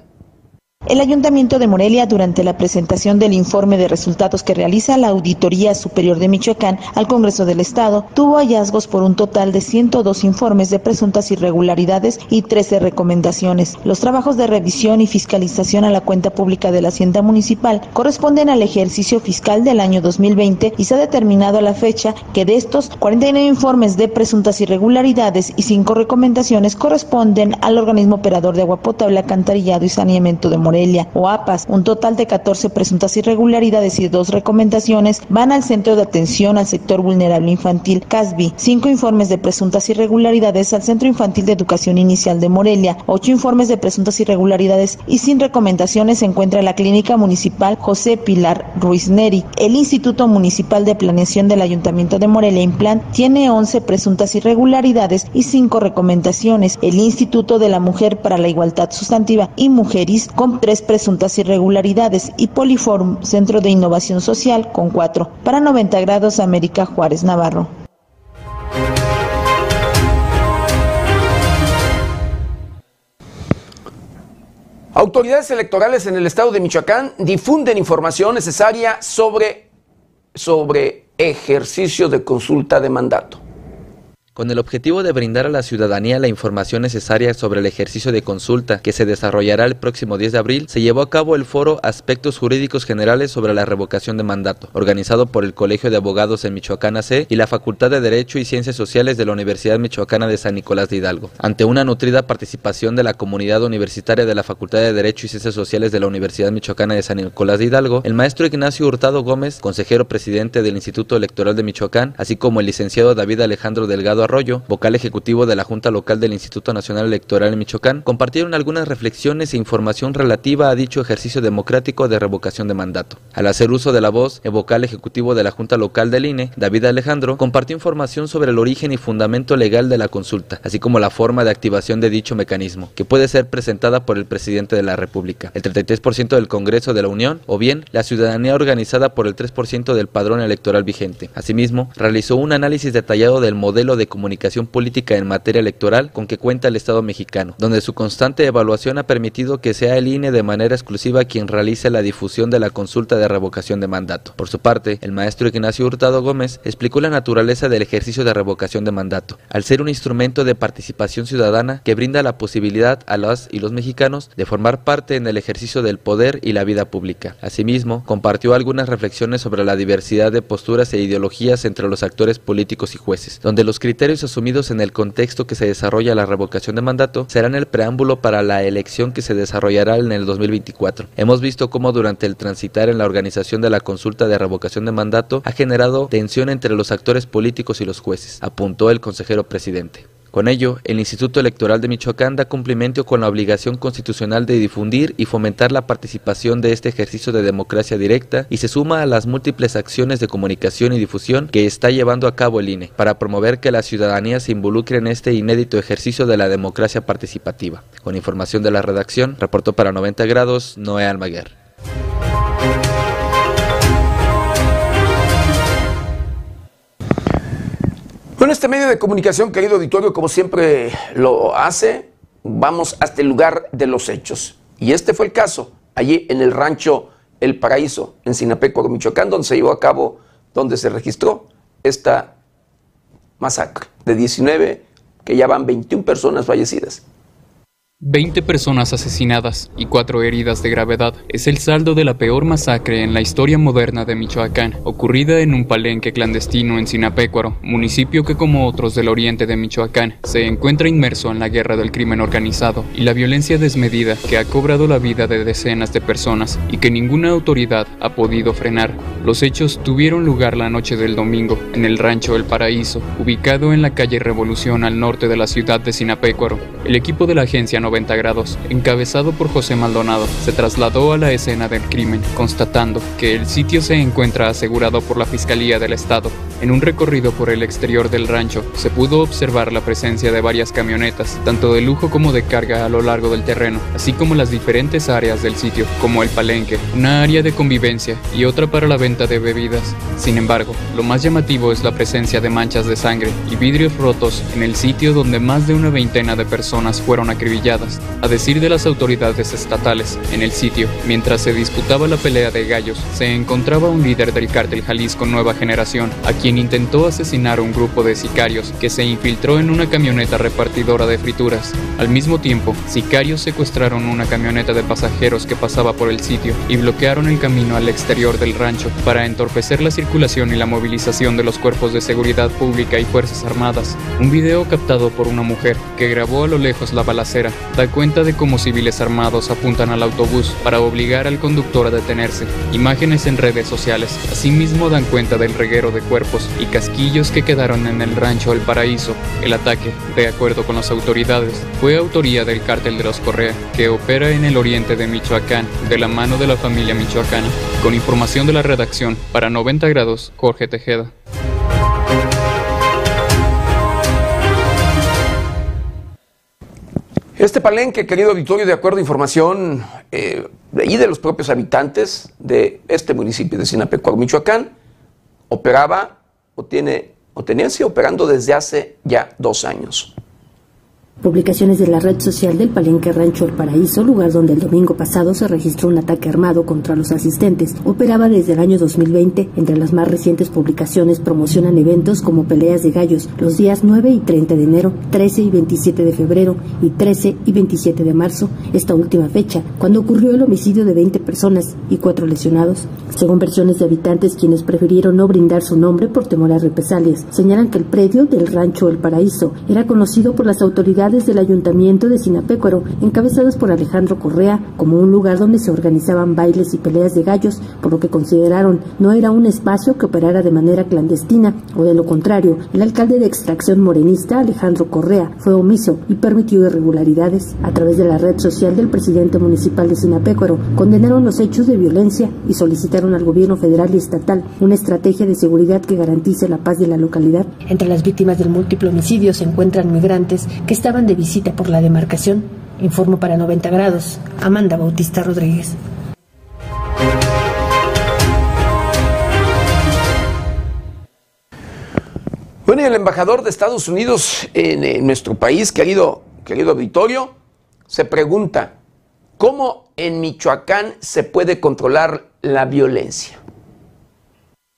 El Ayuntamiento de Morelia, durante la presentación del informe de resultados que realiza la Auditoría Superior de Michoacán al Congreso del Estado, tuvo hallazgos por un total de 102 informes de presuntas irregularidades y 13 recomendaciones. Los trabajos de revisión y fiscalización a la cuenta pública de la Hacienda Municipal corresponden al ejercicio fiscal del año 2020 y se ha determinado a la fecha que de estos 49 informes de presuntas irregularidades y 5 recomendaciones corresponden al organismo operador de agua potable, alcantarillado y saneamiento de Morelia Morelia o APAS. Un total de 14 presuntas irregularidades y dos recomendaciones van al Centro de Atención al Sector Vulnerable Infantil, CASBI. Cinco informes de presuntas irregularidades al Centro Infantil de Educación Inicial de Morelia. Ocho informes de presuntas irregularidades y sin recomendaciones se encuentra la Clínica Municipal José Pilar Ruiz Neri. El Instituto Municipal de Planeación del Ayuntamiento de Morelia Implan tiene 11 presuntas irregularidades y cinco recomendaciones. El Instituto de la Mujer para la Igualdad Sustantiva y Mujeris con tres presuntas irregularidades y Poliforum, Centro de Innovación Social, con cuatro. Para 90 grados, América Juárez Navarro. Autoridades electorales en el estado de Michoacán difunden información necesaria sobre, sobre ejercicio de consulta de mandato con el objetivo de brindar a la ciudadanía la información necesaria sobre el ejercicio de consulta que se desarrollará el próximo 10 de abril, se llevó a cabo el foro Aspectos Jurídicos Generales sobre la Revocación de Mandato, organizado por el Colegio de Abogados en Michoacán AC y la Facultad de Derecho y Ciencias Sociales de la Universidad Michoacana de San Nicolás de Hidalgo. Ante una nutrida participación de la comunidad universitaria de la Facultad de Derecho y Ciencias Sociales de la Universidad Michoacana de San Nicolás de Hidalgo, el maestro Ignacio Hurtado Gómez, consejero presidente del Instituto Electoral de Michoacán, así como el licenciado David Alejandro Delgado Arroyo, vocal ejecutivo de la Junta Local del Instituto Nacional Electoral en Michoacán, compartieron algunas reflexiones e información relativa a dicho ejercicio democrático de revocación de mandato. Al hacer uso de la voz, el vocal ejecutivo de la Junta Local del INE, David Alejandro, compartió información sobre el origen y fundamento legal de la consulta, así como la forma de activación de dicho mecanismo, que puede ser presentada por el presidente de la República, el 33% del Congreso de la Unión o bien la ciudadanía organizada por el 3% del padrón electoral vigente. Asimismo, realizó un análisis detallado del modelo de comunicación política en materia electoral con que cuenta el Estado mexicano, donde su constante evaluación ha permitido que sea el INE de manera exclusiva quien realice la difusión de la consulta de revocación de mandato. Por su parte, el maestro Ignacio Hurtado Gómez explicó la naturaleza del ejercicio de revocación de mandato, al ser un instrumento de participación ciudadana que brinda la posibilidad a las y los mexicanos de formar parte en el ejercicio del poder y la vida pública. Asimismo, compartió algunas reflexiones sobre la diversidad de posturas e ideologías entre los actores políticos y jueces, donde los criterios asumidos en el contexto que se desarrolla la revocación de mandato serán el preámbulo para la elección que se desarrollará en el 2024. Hemos visto cómo durante el transitar en la organización de la consulta de revocación de mandato ha generado tensión entre los actores políticos y los jueces, apuntó el consejero presidente. Con ello, el Instituto Electoral de Michoacán da cumplimiento con la obligación constitucional de difundir y fomentar la participación de este ejercicio de democracia directa y se suma a las múltiples acciones de comunicación y difusión que está llevando a cabo el INE para promover que la ciudadanía se involucre en este inédito ejercicio de la democracia participativa. Con información de la redacción, reportó para 90 grados Noé Almaguer. Con este medio de comunicación, querido auditorio, como siempre lo hace, vamos hasta el lugar de los hechos. Y este fue el caso, allí en el rancho El Paraíso, en Sinapecuaro, Michoacán, donde se llevó a cabo, donde se registró esta masacre de 19, que ya van 21 personas fallecidas. 20 personas asesinadas y 4 heridas de gravedad es el saldo de la peor masacre en la historia moderna de Michoacán, ocurrida en un palenque clandestino en Sinapecuaro, municipio que como otros del oriente de Michoacán se encuentra inmerso en la guerra del crimen organizado y la violencia desmedida que ha cobrado la vida de decenas de personas y que ninguna autoridad ha podido frenar. Los hechos tuvieron lugar la noche del domingo en el rancho El Paraíso, ubicado en la calle Revolución al norte de la ciudad de Sinapecuaro. El equipo de la agencia 90 grados, encabezado por José Maldonado, se trasladó a la escena del crimen, constatando que el sitio se encuentra asegurado por la Fiscalía del Estado. En un recorrido por el exterior del rancho, se pudo observar la presencia de varias camionetas, tanto de lujo como de carga a lo largo del terreno, así como las diferentes áreas del sitio, como el palenque, una área de convivencia y otra para la venta de bebidas. Sin embargo, lo más llamativo es la presencia de manchas de sangre y vidrios rotos en el sitio donde más de una veintena de personas fueron acribilladas. A decir de las autoridades estatales, en el sitio, mientras se disputaba la pelea de gallos, se encontraba un líder del cártel Jalisco Nueva Generación, a quien intentó asesinar un grupo de sicarios que se infiltró en una camioneta repartidora de frituras. Al mismo tiempo, sicarios secuestraron una camioneta de pasajeros que pasaba por el sitio y bloquearon el camino al exterior del rancho para entorpecer la circulación y la movilización de los cuerpos de seguridad pública y fuerzas armadas. Un video captado por una mujer que grabó a lo lejos la balacera da cuenta de cómo civiles armados apuntan al autobús para obligar al conductor a detenerse. Imágenes en redes sociales asimismo dan cuenta del reguero de cuerpos y casquillos que quedaron en el rancho El Paraíso. El ataque, de acuerdo con las autoridades, fue autoría del cártel de los Correa, que opera en el oriente de Michoacán, de la mano de la familia michoacana. Con información de la redacción, para 90 grados, Jorge Tejeda. Este palenque, querido auditorio, de acuerdo a información eh, y de los propios habitantes de este municipio de Sinapecuaro, Michoacán, operaba o tiene o tenía operando desde hace ya dos años. Publicaciones de la red social del Palenque Rancho El Paraíso, lugar donde el domingo pasado se registró un ataque armado contra los asistentes, operaba desde el año 2020. Entre las más recientes publicaciones promocionan eventos como peleas de gallos los días 9 y 30 de enero, 13 y 27 de febrero y 13 y 27 de marzo, esta última fecha, cuando ocurrió el homicidio de 20 personas y 4 lesionados. Según versiones de habitantes quienes prefirieron no brindar su nombre por temor a represalias, señalan que el predio del Rancho El Paraíso era conocido por las autoridades del Ayuntamiento de Sinapecuaro, encabezados por Alejandro Correa, como un lugar donde se organizaban bailes y peleas de gallos, por lo que consideraron no era un espacio que operara de manera clandestina, o de lo contrario, el alcalde de extracción morenista, Alejandro Correa, fue omiso y permitió irregularidades. A través de la red social del presidente municipal de Sinapecuaro, condenaron los hechos de violencia y solicitaron al gobierno federal y estatal una estrategia de seguridad que garantice la paz de la localidad. Entre las víctimas del múltiple homicidio se encuentran migrantes que de visita por la demarcación. Informo para 90 grados. Amanda Bautista Rodríguez. Bueno, y el embajador de Estados Unidos en, nuestro país, querido, querido auditorio, se pregunta, ¿cómo en Michoacán se puede controlar la violencia?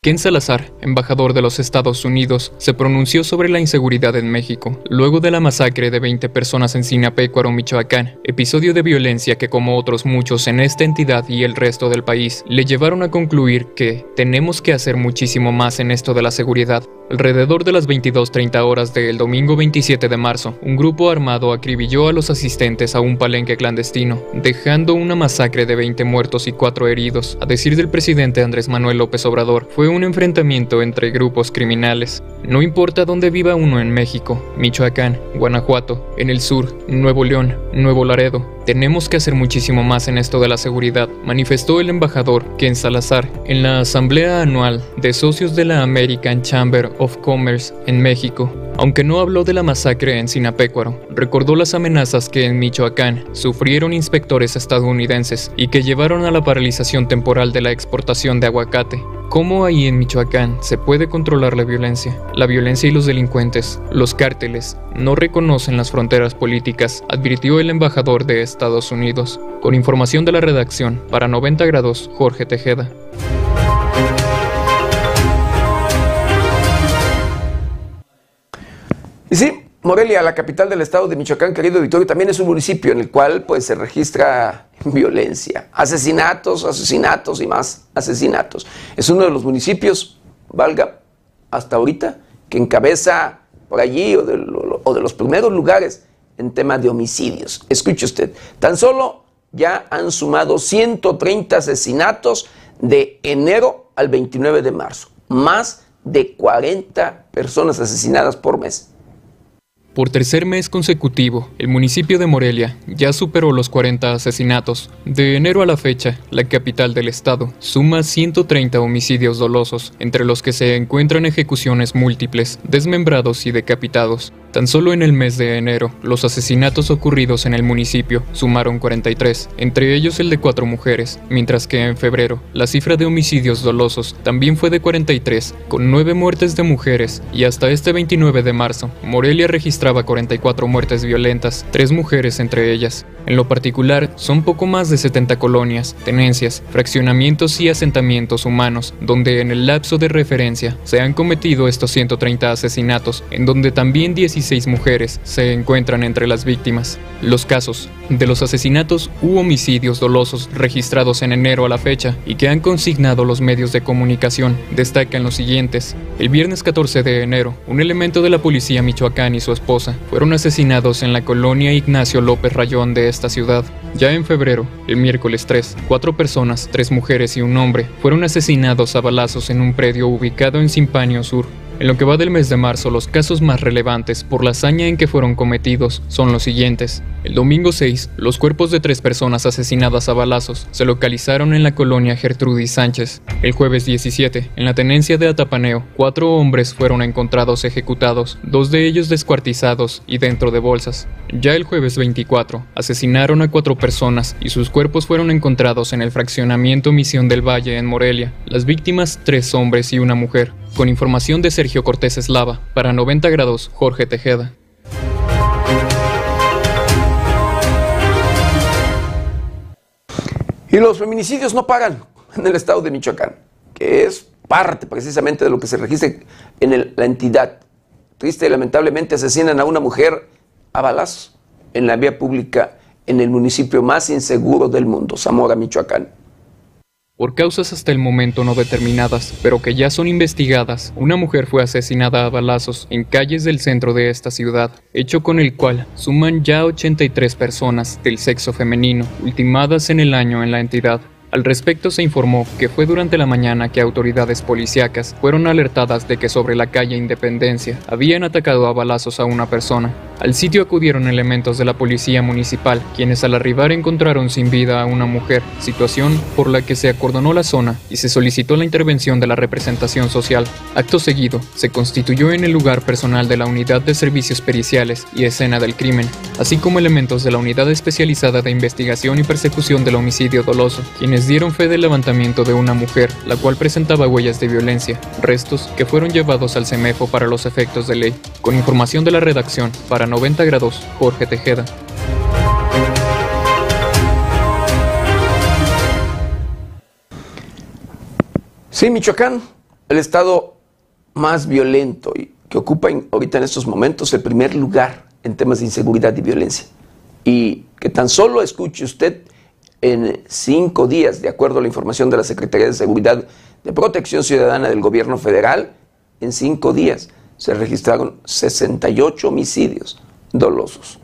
Ken Salazar, embajador de los Estados Unidos, se pronunció sobre la inseguridad en México, luego de la masacre de 20 personas en Sinapecuaro, Michoacán, episodio de violencia que como otros muchos en esta entidad y el resto del país, le llevaron a concluir que tenemos que hacer muchísimo más en esto de la seguridad. Alrededor de las 22.30 horas del domingo 27 de marzo, un grupo armado acribilló a los asistentes a un palenque clandestino, dejando una masacre de 20 muertos y 4 heridos. A decir del presidente Andrés Manuel López Obrador, fue un enfrentamiento entre grupos criminales. No importa dónde viva uno en México, Michoacán, Guanajuato, en el sur, Nuevo León, Nuevo Laredo, tenemos que hacer muchísimo más en esto de la seguridad, manifestó el embajador Ken Salazar en la asamblea anual de socios de la American Chamber of Commerce en México. Aunque no habló de la masacre en Sinapecuaro, recordó las amenazas que en Michoacán sufrieron inspectores estadounidenses y que llevaron a la paralización temporal de la exportación de aguacate. ¿Cómo ahí en Michoacán se puede controlar la violencia? La violencia y los delincuentes, los cárteles, no reconocen las fronteras políticas, advirtió el embajador de Estados Unidos. Con información de la redacción, para 90 grados, Jorge Tejeda. Y sí, Morelia, la capital del estado de Michoacán, querido Victorio, también es un municipio en el cual pues, se registra violencia, asesinatos, asesinatos y más asesinatos. Es uno de los municipios, valga, hasta ahorita, que encabeza por allí o de, o de los primeros lugares en tema de homicidios. Escuche usted, tan solo ya han sumado 130 asesinatos de enero al 29 de marzo, más de 40 personas asesinadas por mes. Por tercer mes consecutivo, el municipio de Morelia ya superó los 40 asesinatos. De enero a la fecha, la capital del estado suma 130 homicidios dolosos, entre los que se encuentran ejecuciones múltiples, desmembrados y decapitados. Tan solo en el mes de enero, los asesinatos ocurridos en el municipio sumaron 43, entre ellos el de cuatro mujeres, mientras que en febrero, la cifra de homicidios dolosos también fue de 43, con nueve muertes de mujeres, y hasta este 29 de marzo, Morelia registraba 44 muertes violentas, tres mujeres entre ellas. En lo particular, son poco más de 70 colonias, tenencias, fraccionamientos y asentamientos humanos, donde en el lapso de referencia se han cometido estos 130 asesinatos, en donde también 16 mujeres se encuentran entre las víctimas. Los casos de los asesinatos u homicidios dolosos registrados en enero a la fecha y que han consignado los medios de comunicación destacan los siguientes. El viernes 14 de enero, un elemento de la policía Michoacán y su esposa fueron asesinados en la colonia Ignacio López Rayón de esta ciudad. Ya en febrero, el miércoles 3, cuatro personas, tres mujeres y un hombre, fueron asesinados a balazos en un predio ubicado en Simpanio Sur. En lo que va del mes de marzo, los casos más relevantes por la hazaña en que fueron cometidos son los siguientes. El domingo 6, los cuerpos de tres personas asesinadas a balazos se localizaron en la colonia Gertrudis Sánchez. El jueves 17, en la tenencia de Atapaneo, cuatro hombres fueron encontrados ejecutados, dos de ellos descuartizados y dentro de bolsas. Ya el jueves 24, asesinaron a cuatro personas y sus cuerpos fueron encontrados en el fraccionamiento Misión del Valle en Morelia. Las víctimas, tres hombres y una mujer. Con información de Sergio Cortés Eslava, para 90 grados, Jorge Tejeda. Y los feminicidios no pagan en el estado de Michoacán, que es parte precisamente de lo que se registra en la entidad. Triste y lamentablemente asesinan a una mujer a balazos en la vía pública en el municipio más inseguro del mundo, Zamora, Michoacán. Por causas hasta el momento no determinadas, pero que ya son investigadas, una mujer fue asesinada a balazos en calles del centro de esta ciudad, hecho con el cual suman ya 83 personas del sexo femenino ultimadas en el año en la entidad. Al respecto se informó que fue durante la mañana que autoridades policíacas fueron alertadas de que sobre la calle Independencia habían atacado a balazos a una persona. Al sitio acudieron elementos de la policía municipal, quienes al arribar encontraron sin vida a una mujer, situación por la que se acordonó la zona y se solicitó la intervención de la representación social. Acto seguido, se constituyó en el lugar personal de la Unidad de Servicios Periciales y Escena del Crimen, así como elementos de la Unidad Especializada de Investigación y Persecución del Homicidio Doloso, quienes dieron fe del levantamiento de una mujer, la cual presentaba huellas de violencia, restos que fueron llevados al CEMEFO para los efectos de ley. Con información de la redacción, para 90 grados, Jorge Tejeda. Sí, Michoacán, el estado más violento y que ocupa ahorita en estos momentos el primer lugar en temas de inseguridad y violencia. Y que tan solo escuche usted en cinco días, de acuerdo a la información de la Secretaría de Seguridad de Protección Ciudadana del Gobierno Federal, en cinco días se registraron 68 homicidios dolosos.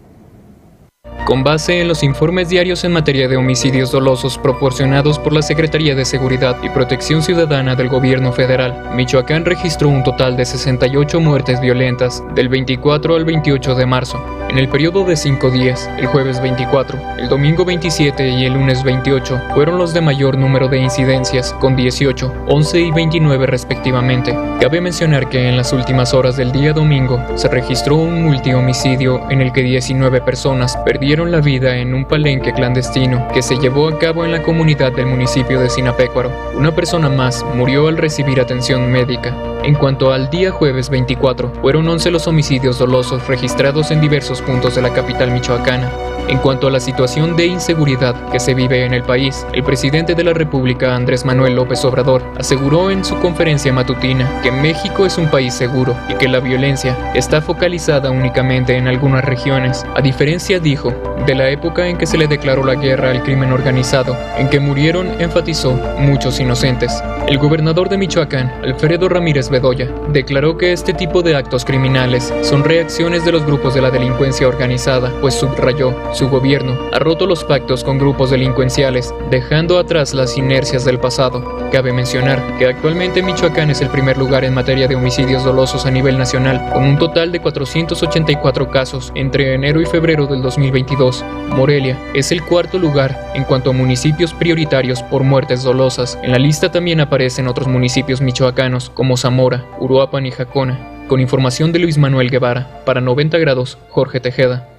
Con base en los informes diarios en materia de homicidios dolosos proporcionados por la Secretaría de Seguridad y Protección Ciudadana del Gobierno Federal, Michoacán registró un total de 68 muertes violentas del 24 al 28 de marzo. En el periodo de cinco días, el jueves 24, el domingo 27 y el lunes 28, fueron los de mayor número de incidencias, con 18, 11 y 29 respectivamente. Cabe mencionar que en las últimas horas del día domingo se registró un multihomicidio en el que 19 personas perdieron la vida en un palenque clandestino que se llevó a cabo en la comunidad del municipio de Sinapecuaro. Una persona más murió al recibir atención médica. En cuanto al día jueves 24, fueron 11 los homicidios dolosos registrados en diversos puntos de la capital michoacana. En cuanto a la situación de inseguridad que se vive en el país, el presidente de la República, Andrés Manuel López Obrador, aseguró en su conferencia matutina que México es un país seguro y que la violencia está focalizada únicamente en algunas regiones, a diferencia, dijo, de la época en que se le declaró la guerra al crimen organizado, en que murieron, enfatizó, muchos inocentes. El gobernador de Michoacán, Alfredo Ramírez Bedoya, declaró que este tipo de actos criminales son reacciones de los grupos de la delincuencia organizada, pues subrayó, su gobierno ha roto los pactos con grupos delincuenciales, dejando atrás las inercias del pasado. Cabe mencionar que actualmente Michoacán es el primer lugar en materia de homicidios dolosos a nivel nacional, con un total de 484 casos entre enero y febrero del 2022. Morelia es el cuarto lugar en cuanto a municipios prioritarios por muertes dolosas. En la lista también aparecen otros municipios michoacanos como Zamora, Uruapan y Jacona. Con información de Luis Manuel Guevara, para 90 grados, Jorge Tejeda.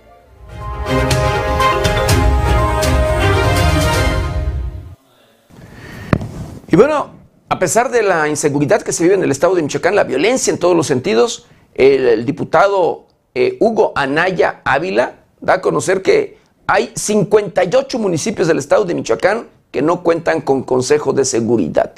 Y bueno, a pesar de la inseguridad que se vive en el estado de Michoacán, la violencia en todos los sentidos, el, diputado eh, Hugo Anaya Ávila da a conocer que hay 58 municipios del estado de Michoacán que no cuentan con consejo de seguridad.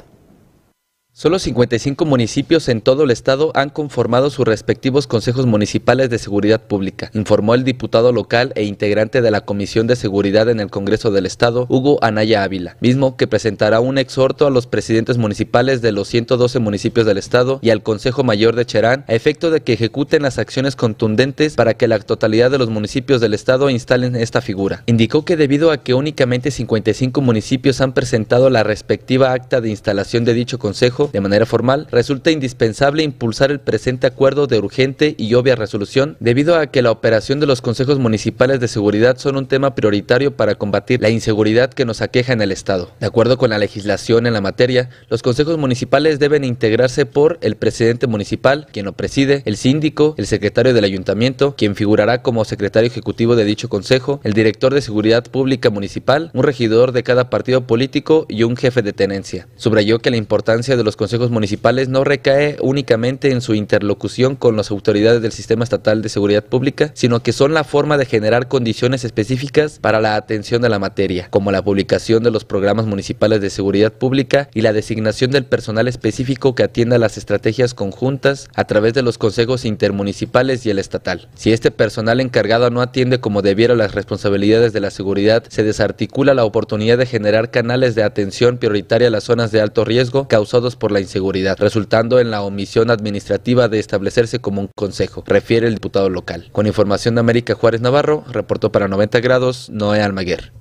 Solo 55 municipios en todo el estado han conformado sus respectivos consejos municipales de seguridad pública, informó el diputado local e integrante de la Comisión de Seguridad en el Congreso del Estado, Hugo Anaya Ávila, mismo que presentará un exhorto a los presidentes municipales de los 112 municipios del estado y al Consejo Mayor de Cherán a efecto de que ejecuten las acciones contundentes para que la totalidad de los municipios del estado instalen esta figura. Indicó que debido a que únicamente 55 municipios han presentado la respectiva acta de instalación de dicho consejo, de manera formal, resulta indispensable impulsar el presente acuerdo de urgente y obvia resolución debido a que la operación de los consejos municipales de seguridad son un tema prioritario para combatir la inseguridad que nos aqueja en el Estado. De acuerdo con la legislación en la materia, los consejos municipales deben integrarse por el presidente municipal, quien lo preside, el síndico, el secretario del ayuntamiento, quien figurará como secretario ejecutivo de dicho consejo, el director de seguridad pública municipal, un regidor de cada partido político y un jefe de tenencia. Subrayó que la importancia de los consejos municipales no recae únicamente en su interlocución con las autoridades del sistema estatal de seguridad pública, sino que son la forma de generar condiciones específicas para la atención de la materia, como la publicación de los programas municipales de seguridad pública y la designación del personal específico que atienda las estrategias conjuntas a través de los consejos intermunicipales y el estatal. Si este personal encargado no atiende como debiera las responsabilidades de la seguridad, se desarticula la oportunidad de generar canales de atención prioritaria a las zonas de alto riesgo causados por por la inseguridad, resultando en la omisión administrativa de establecerse como un consejo, refiere el diputado local. Con información de América Juárez Navarro, reportó para 90 grados Noé Almaguer.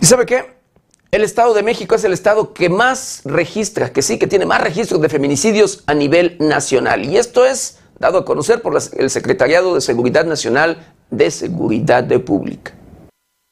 ¿Y sabe qué? El Estado de México es el estado que más registra, que sí, que tiene más registros de feminicidios a nivel nacional. Y esto es dado a conocer por el Secretariado de Seguridad Nacional de Seguridad Pública.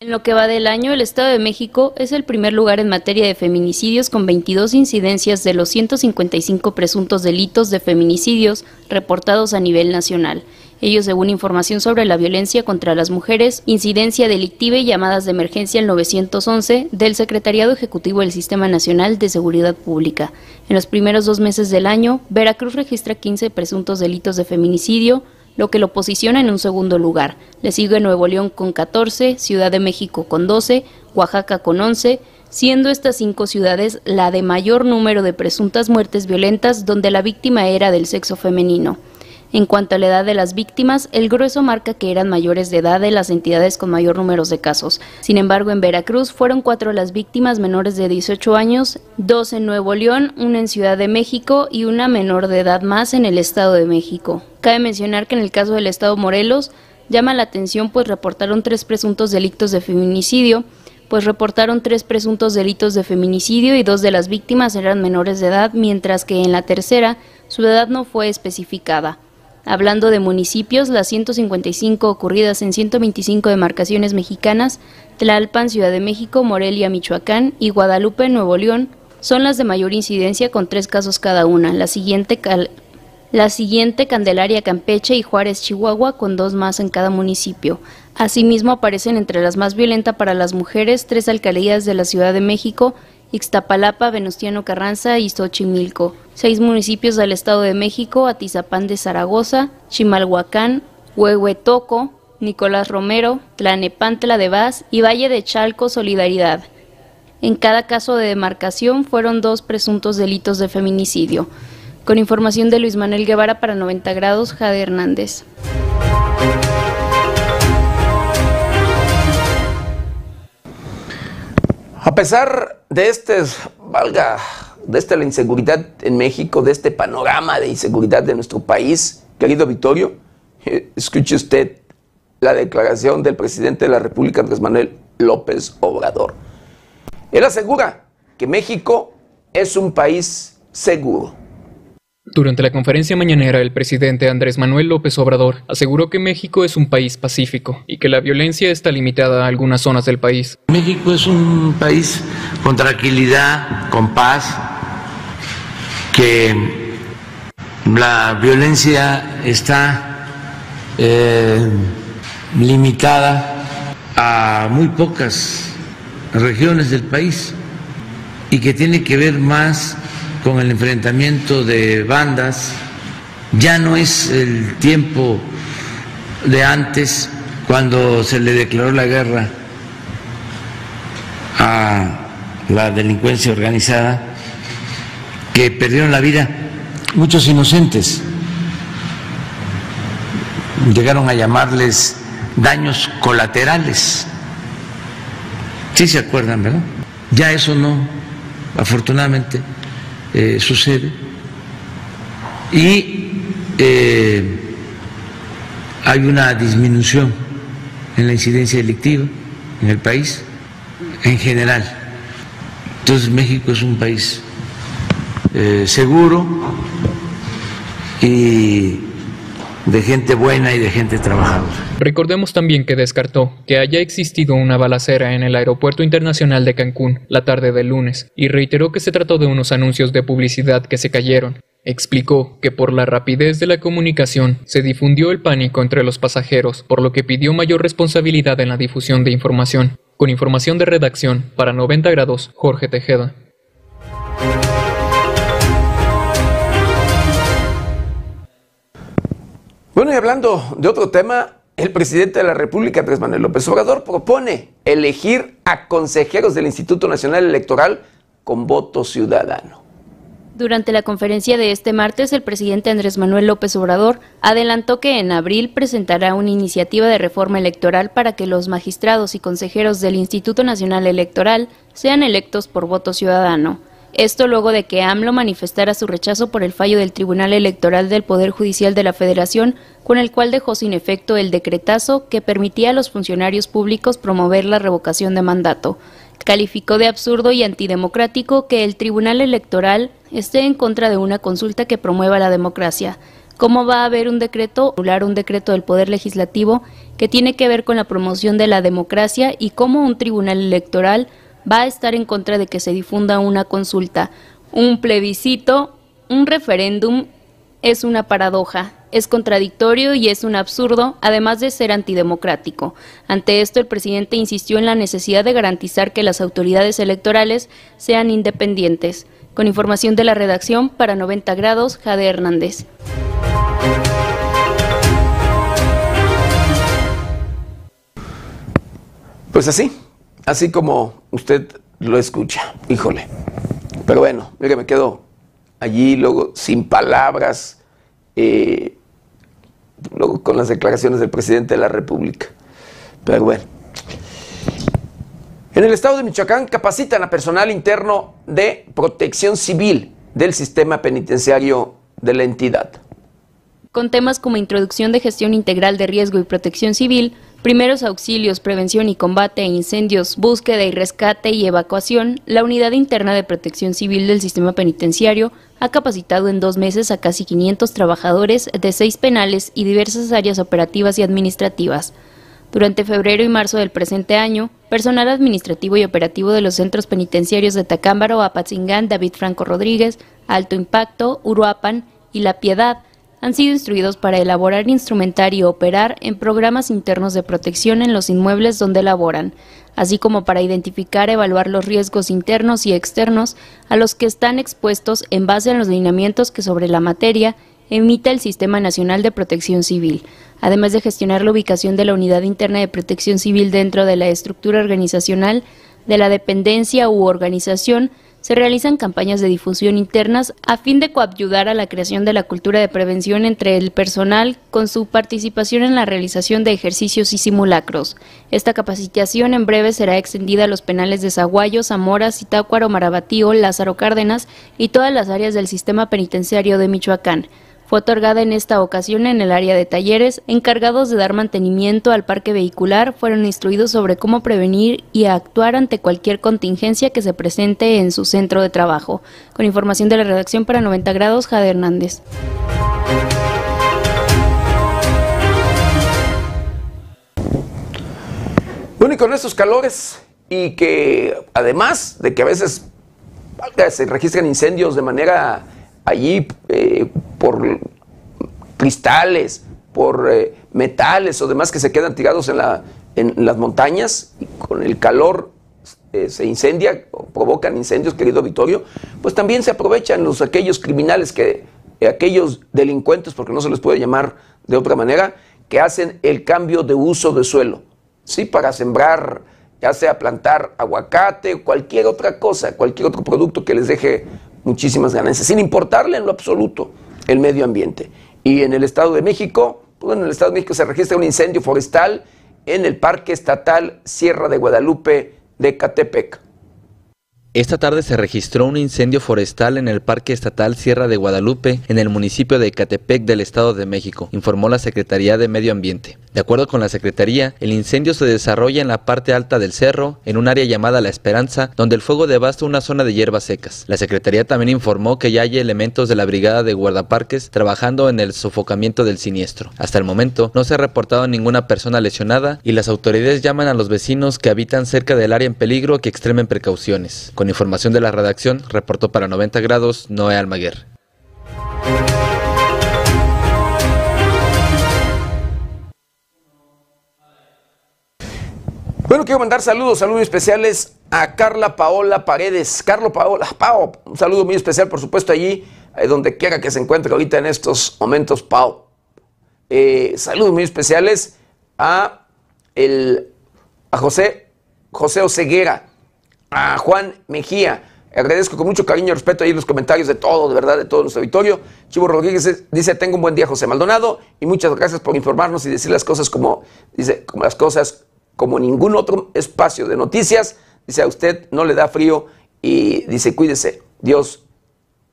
En lo que va del año, el Estado de México es el primer lugar en materia de feminicidios con 22 incidencias de los 155 presuntos delitos de feminicidios reportados a nivel nacional. Ello según información sobre la violencia contra las mujeres, incidencia delictiva y llamadas de emergencia al 911 del Secretariado Ejecutivo del Sistema Nacional de Seguridad Pública. En los primeros dos meses del año, Veracruz registra 15 presuntos delitos de feminicidio, lo que lo posiciona en un segundo lugar. Le sigue Nuevo León con 14, Ciudad de México con 12, Oaxaca con 11, siendo estas cinco ciudades la de mayor número de presuntas muertes violentas donde la víctima era del sexo femenino. En cuanto a la edad de las víctimas, el grueso marca que eran mayores de edad de las entidades con mayor número de casos. Sin embargo, en Veracruz fueron cuatro las víctimas menores de 18 años, dos en Nuevo León, una en Ciudad de México y una menor de edad más en el Estado de México. Cabe mencionar que en el caso del Estado Morelos, llama la atención pues reportaron tres presuntos delitos de feminicidio, pues reportaron tres presuntos delitos de feminicidio y dos de las víctimas eran menores de edad, mientras que en la tercera su edad no fue especificada. Hablando de municipios, las 155 ocurridas en 125 demarcaciones mexicanas, Tlalpan, Ciudad de México, Morelia, Michoacán y Guadalupe, Nuevo León, son las de mayor incidencia con tres casos cada una. La siguiente, la siguiente Candelaria, Campeche y Juárez, Chihuahua, con dos más en cada municipio. Asimismo aparecen entre las más violentas para las mujeres tres alcaldías de la Ciudad de México Ixtapalapa, Venustiano Carranza y Xochimilco. Seis municipios del Estado de México, Atizapán de Zaragoza, Chimalhuacán, Huehuetoco, Nicolás Romero, Tlanepantla de Vaz y Valle de Chalco Solidaridad. En cada caso de demarcación fueron dos presuntos delitos de feminicidio. Con información de Luis Manuel Guevara para 90 grados, Jade Hernández. A pesar de este, valga, de esta inseguridad en México, de este panorama de inseguridad de nuestro país, querido Vittorio, eh, escuche usted la declaración del presidente de la República, Andrés Manuel López Obrador. Él asegura que México es un país seguro. Durante la conferencia mañanera, el presidente Andrés Manuel López Obrador aseguró que México es un país pacífico y que la violencia está limitada a algunas zonas del país. México es un país con tranquilidad, con paz, que la violencia está eh, limitada a muy pocas regiones del país y que tiene que ver más con el enfrentamiento de bandas. Ya no es el tiempo de antes cuando se le declaró la guerra a la delincuencia organizada, que perdieron la vida muchos inocentes. Llegaron a llamarles daños colaterales. Sí se acuerdan, ¿verdad? Ya eso no, afortunadamente eh, sucede y eh, hay una disminución en la incidencia delictiva en el país en general. Entonces México es un país eh, seguro y de gente buena y de gente trabajadora. Recordemos también que descartó que haya existido una balacera en el Aeropuerto Internacional de Cancún la tarde del lunes y reiteró que se trató de unos anuncios de publicidad que se cayeron. Explicó que por la rapidez de la comunicación se difundió el pánico entre los pasajeros, por lo que pidió mayor responsabilidad en la difusión de información. Con información de redacción, para 90 grados, Jorge Tejeda. Bueno, y hablando de otro tema, el presidente de la República, Andrés Manuel López Obrador, propone elegir a consejeros del Instituto Nacional Electoral con voto ciudadano. Durante la conferencia de este martes, el presidente Andrés Manuel López Obrador adelantó que en abril presentará una iniciativa de reforma electoral para que los magistrados y consejeros del Instituto Nacional Electoral sean electos por voto ciudadano. Esto luego de que AMLO manifestara su rechazo por el fallo del Tribunal Electoral del Poder Judicial de la Federación, con el cual dejó sin efecto el decretazo que permitía a los funcionarios públicos promover la revocación de mandato. Calificó de absurdo y antidemocrático que el Tribunal Electoral esté en contra de una consulta que promueva la democracia. ¿Cómo va a haber un decreto, un decreto del Poder Legislativo que tiene que ver con la promoción de la democracia y cómo un tribunal electoral va a estar en contra de que se difunda una consulta. Un plebiscito, un referéndum es una paradoja, es contradictorio y es un absurdo, además de ser antidemocrático. Ante esto, el presidente insistió en la necesidad de garantizar que las autoridades electorales sean independientes. Con información de la redacción, para 90 grados, Jade Hernández. Pues así, así como usted lo escucha, híjole. Pero bueno, mire, me quedo allí luego sin palabras, eh, luego con las declaraciones del presidente de la República. Pero bueno. En el estado de Michoacán capacitan a personal interno de protección civil del sistema penitenciario de la entidad. Con temas como introducción de gestión integral de riesgo y protección civil, primeros auxilios, prevención y combate a incendios, búsqueda y rescate y evacuación, la Unidad Interna de Protección Civil del Sistema Penitenciario ha capacitado en dos meses a casi 500 trabajadores de seis penales y diversas áreas operativas y administrativas. Durante febrero y marzo del presente año, personal administrativo y operativo de los centros penitenciarios de Tacámbaro, Apatzingán, David Franco Rodríguez, Alto Impacto, Uruapan y La Piedad han sido instruidos para elaborar, instrumentar y operar en programas internos de protección en los inmuebles donde laboran, así como para identificar, evaluar los riesgos internos y externos a los que están expuestos en base a los lineamientos que sobre la materia emite el Sistema Nacional de Protección Civil, además de gestionar la ubicación de la unidad interna de protección civil dentro de la estructura organizacional de la dependencia u organización, se realizan campañas de difusión internas a fin de coayudar a la creación de la cultura de prevención entre el personal con su participación en la realización de ejercicios y simulacros. Esta capacitación en breve será extendida a los penales de Zaguayo, Zamora, Zitácuaro, Marabatío, Lázaro Cárdenas y todas las áreas del sistema penitenciario de Michoacán. Fue otorgada en esta ocasión en el área de talleres. Encargados de dar mantenimiento al parque vehicular fueron instruidos sobre cómo prevenir y actuar ante cualquier contingencia que se presente en su centro de trabajo. Con información de la redacción para 90 grados, Jade Hernández. Bueno, y con estos calores y que además de que a veces se registran incendios de manera allí eh, por cristales, por eh, metales o demás que se quedan tirados en, la, en las montañas y con el calor eh, se incendia o provocan incendios, querido Vittorio, pues también se aprovechan los aquellos criminales que aquellos delincuentes, porque no se les puede llamar de otra manera, que hacen el cambio de uso de suelo, sí, para sembrar, ya sea plantar aguacate o cualquier otra cosa, cualquier otro producto que les deje muchísimas ganancias, sin importarle en lo absoluto el medio ambiente. Y en el Estado de México, pues en el Estado de México se registra un incendio forestal en el Parque Estatal Sierra de Guadalupe de Catepec. Esta tarde se registró un incendio forestal en el Parque Estatal Sierra de Guadalupe, en el municipio de Ecatepec del Estado de México, informó la Secretaría de Medio Ambiente. De acuerdo con la Secretaría, el incendio se desarrolla en la parte alta del cerro, en un área llamada La Esperanza, donde el fuego devasta una zona de hierbas secas. La Secretaría también informó que ya hay elementos de la Brigada de Guardaparques trabajando en el sofocamiento del siniestro. Hasta el momento no se ha reportado ninguna persona lesionada y las autoridades llaman a los vecinos que habitan cerca del área en peligro que extremen precauciones. Con información de la redacción, reportó para 90 grados Noé Almaguer. Bueno, quiero mandar saludos, saludos especiales a Carla Paola Paredes. Carlo Paola, Pao, un saludo muy especial, por supuesto, allí, eh, donde quiera que se encuentre ahorita en estos momentos, Pau. Eh, saludos muy especiales a, el, a José, José Oseguera, a Juan Mejía. Agradezco con mucho cariño y respeto ahí los comentarios de todo, de verdad, de todo nuestro auditorio. Chivo Rodríguez dice, tengo un buen día, José Maldonado, y muchas gracias por informarnos y decir las cosas como, dice, como las cosas, como ningún otro espacio de noticias. Dice, a usted no le da frío y dice, cuídese, Dios,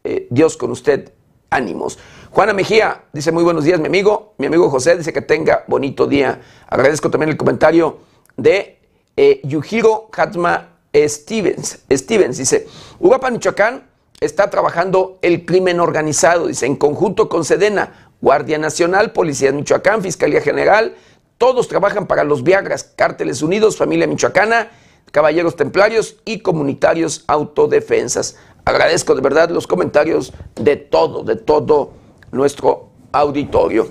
eh, Dios con usted, ánimos. Juana Mejía dice, muy buenos días, mi amigo. Mi amigo José dice que tenga bonito día. Agradezco también el comentario de eh, Yujiro Hatma Stevens. Stevens dice, Uruapan, Michoacán, está trabajando el crimen organizado, dice, en conjunto con Sedena, Guardia Nacional, Policía de Michoacán, Fiscalía General, todos trabajan para los Viagras, Cárteles Unidos, Familia Michoacana, Caballeros Templarios y Comunitarios Autodefensas. Agradezco de verdad los comentarios de todo, de todo nuestro auditorio.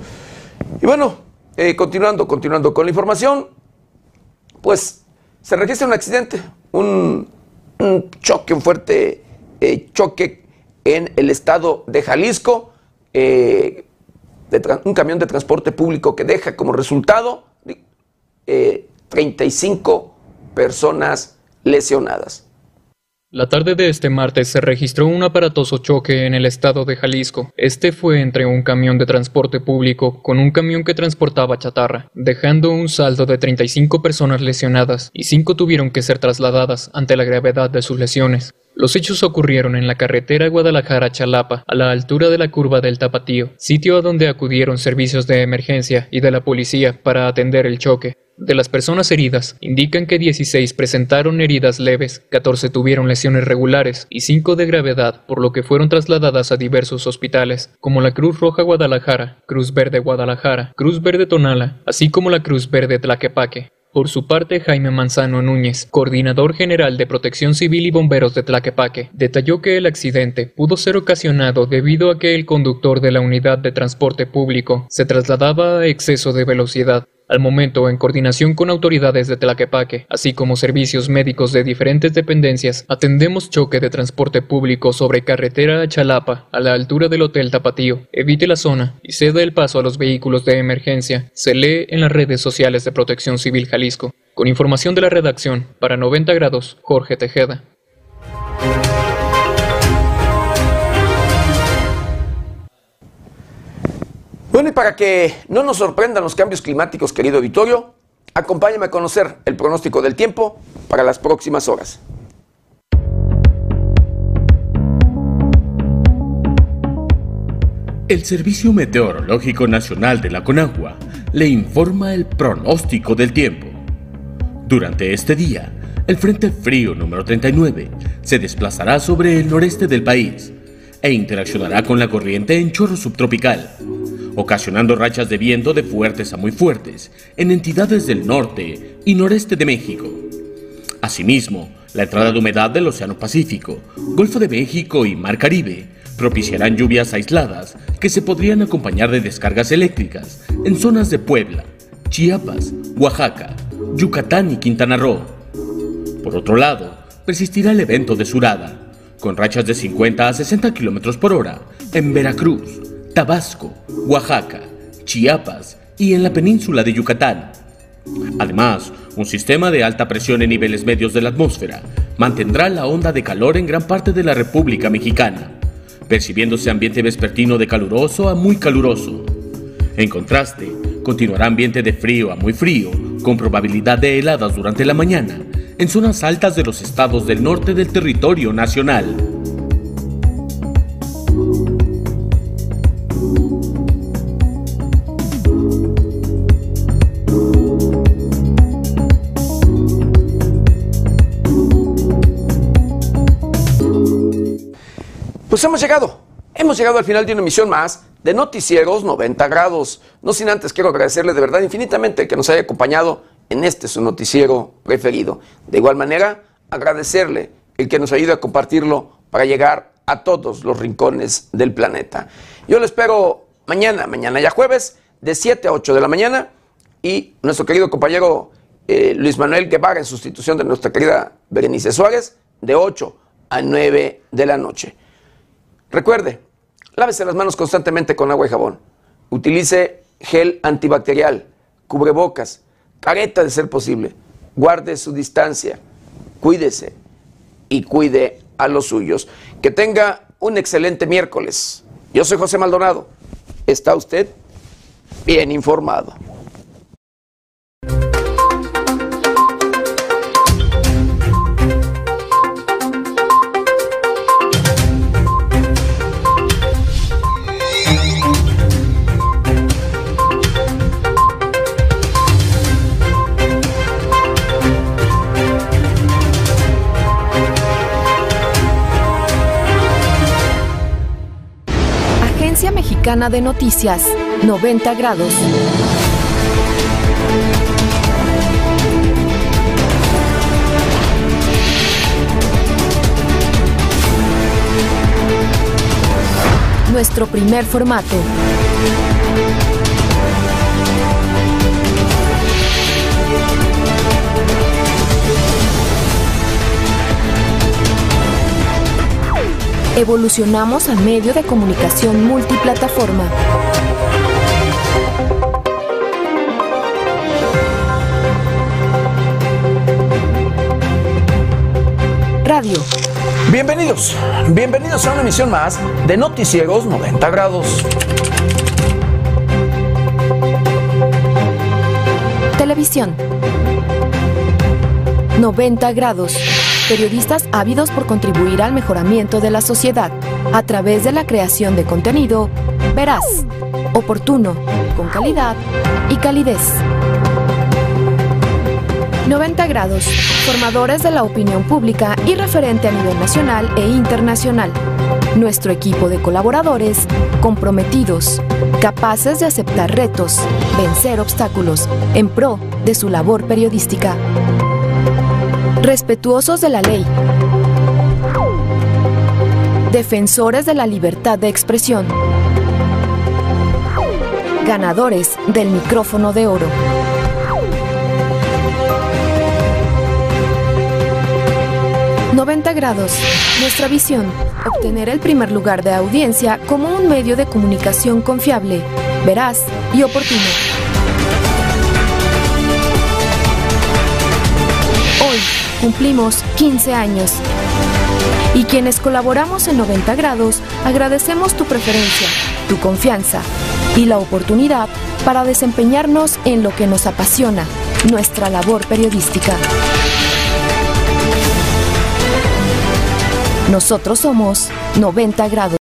Y bueno, eh, continuando, continuando con la información, pues se registra un accidente, un, choque, un fuerte eh, choque en el estado de Jalisco, eh, un camión de transporte público que deja como resultado 35 eh, personas lesionadas. La tarde de este martes se registró un aparatoso choque en el estado de Jalisco. Este fue entre un camión de transporte público con un camión que transportaba chatarra, dejando un saldo de 35 personas lesionadas y 5 tuvieron que ser trasladadas ante la gravedad de sus lesiones. Los hechos ocurrieron en la carretera Guadalajara-Chalapa, a la altura de la curva del Tapatío, sitio a donde acudieron servicios de emergencia y de la policía para atender el choque. De las personas heridas, indican que 16 presentaron heridas leves, 14 tuvieron lesiones regulares y 5 de gravedad, por lo que fueron trasladadas a diversos hospitales, como la Cruz Roja Guadalajara, Cruz Verde Guadalajara, Cruz Verde Tonala, así como la Cruz Verde Tlaquepaque. Por su parte, Jaime Manzano Núñez, coordinador general de Protección Civil y Bomberos de Tlaquepaque, detalló que el accidente pudo ser ocasionado debido a que el conductor de la unidad de transporte público se trasladaba a exceso de velocidad. Al momento, en coordinación con autoridades de Tlaquepaque, así como servicios médicos de diferentes dependencias, atendemos choque de transporte público sobre carretera a Chalapa, a la altura del Hotel Tapatío. Evite la zona y ceda el paso a los vehículos de emergencia. Se lee en las redes sociales de Protección Civil Jalisco. Con información de la redacción, para 90 grados, Jorge Tejeda. Bueno, para que no nos sorprendan los cambios climáticos, querido Vittorio, acompáñame a conocer el pronóstico del tiempo para las próximas horas. El Servicio Meteorológico Nacional de la Conagua le informa el pronóstico del tiempo. Durante este día, el Frente Frío número 39 se desplazará sobre el noreste del país e interaccionará con la corriente en chorro subtropical, ocasionando rachas de viento de fuertes a muy fuertes en entidades del norte y noreste de México. Asimismo, la entrada de humedad del Océano Pacífico, Golfo de México y Mar Caribe propiciarán lluvias aisladas que se podrían acompañar de descargas eléctricas en zonas de Puebla, Chiapas, Oaxaca, Yucatán y Quintana Roo. Por otro lado, persistirá el evento de Surada, con rachas de 50 a 60 km por hora en Veracruz, Tabasco, Oaxaca, Chiapas y en la península de Yucatán. Además, un sistema de alta presión en niveles medios de la atmósfera mantendrá la onda de calor en gran parte de la República Mexicana, percibiéndose ambiente vespertino de caluroso a muy caluroso. En contraste, continuará ambiente de frío a muy frío, con probabilidad de heladas durante la mañana, en zonas altas de los estados del norte del territorio nacional. Pues hemos llegado, hemos llegado al final de una emisión más de Noticieros 90 grados. No sin antes quiero agradecerle de verdad infinitamente que nos haya acompañado en este su noticiero preferido. De igual manera, agradecerle el que nos ayude a compartirlo para llegar a todos los rincones del planeta. Yo lo espero mañana, mañana ya jueves, de 7 a 8 de la mañana, y nuestro querido compañero eh, Luis Manuel Guevara, en sustitución de nuestra querida Berenice Suárez, de 8 a 9 de la noche. Recuerde, lávese las manos constantemente con agua y jabón. Utilice gel antibacterial, cubrebocas, careta de ser posible. Guarde su distancia, cuídese y cuide a los suyos. Que tenga un excelente miércoles. Yo soy José Maldonado. ¿Está usted bien informado? Mexicana de Noticias, 90 grados. Nuestro primer formato. Evolucionamos a medio de comunicación multiplataforma. Radio. Bienvenidos, bienvenidos a una emisión más de Noticieros 90 grados. Televisión. 90 grados. Periodistas ávidos por contribuir al mejoramiento de la sociedad a través de la creación de contenido veraz, oportuno, con calidad y calidez. 90 grados. Formadores de la opinión pública y referente a nivel nacional e internacional. Nuestro equipo de colaboradores comprometidos, capaces de aceptar retos, vencer obstáculos en pro de su labor periodística. Respetuosos de la ley. Defensores de la libertad de expresión. Ganadores del micrófono de oro. ...90 grados. Nuestra visión obtener el primer lugar de audiencia como un medio de comunicación confiable, veraz y oportuno. Cumplimos 15 años y quienes colaboramos en 90 grados agradecemos tu preferencia, tu confianza y la oportunidad para desempeñarnos en lo que nos apasiona, nuestra labor periodística. Nosotros somos 90 grados.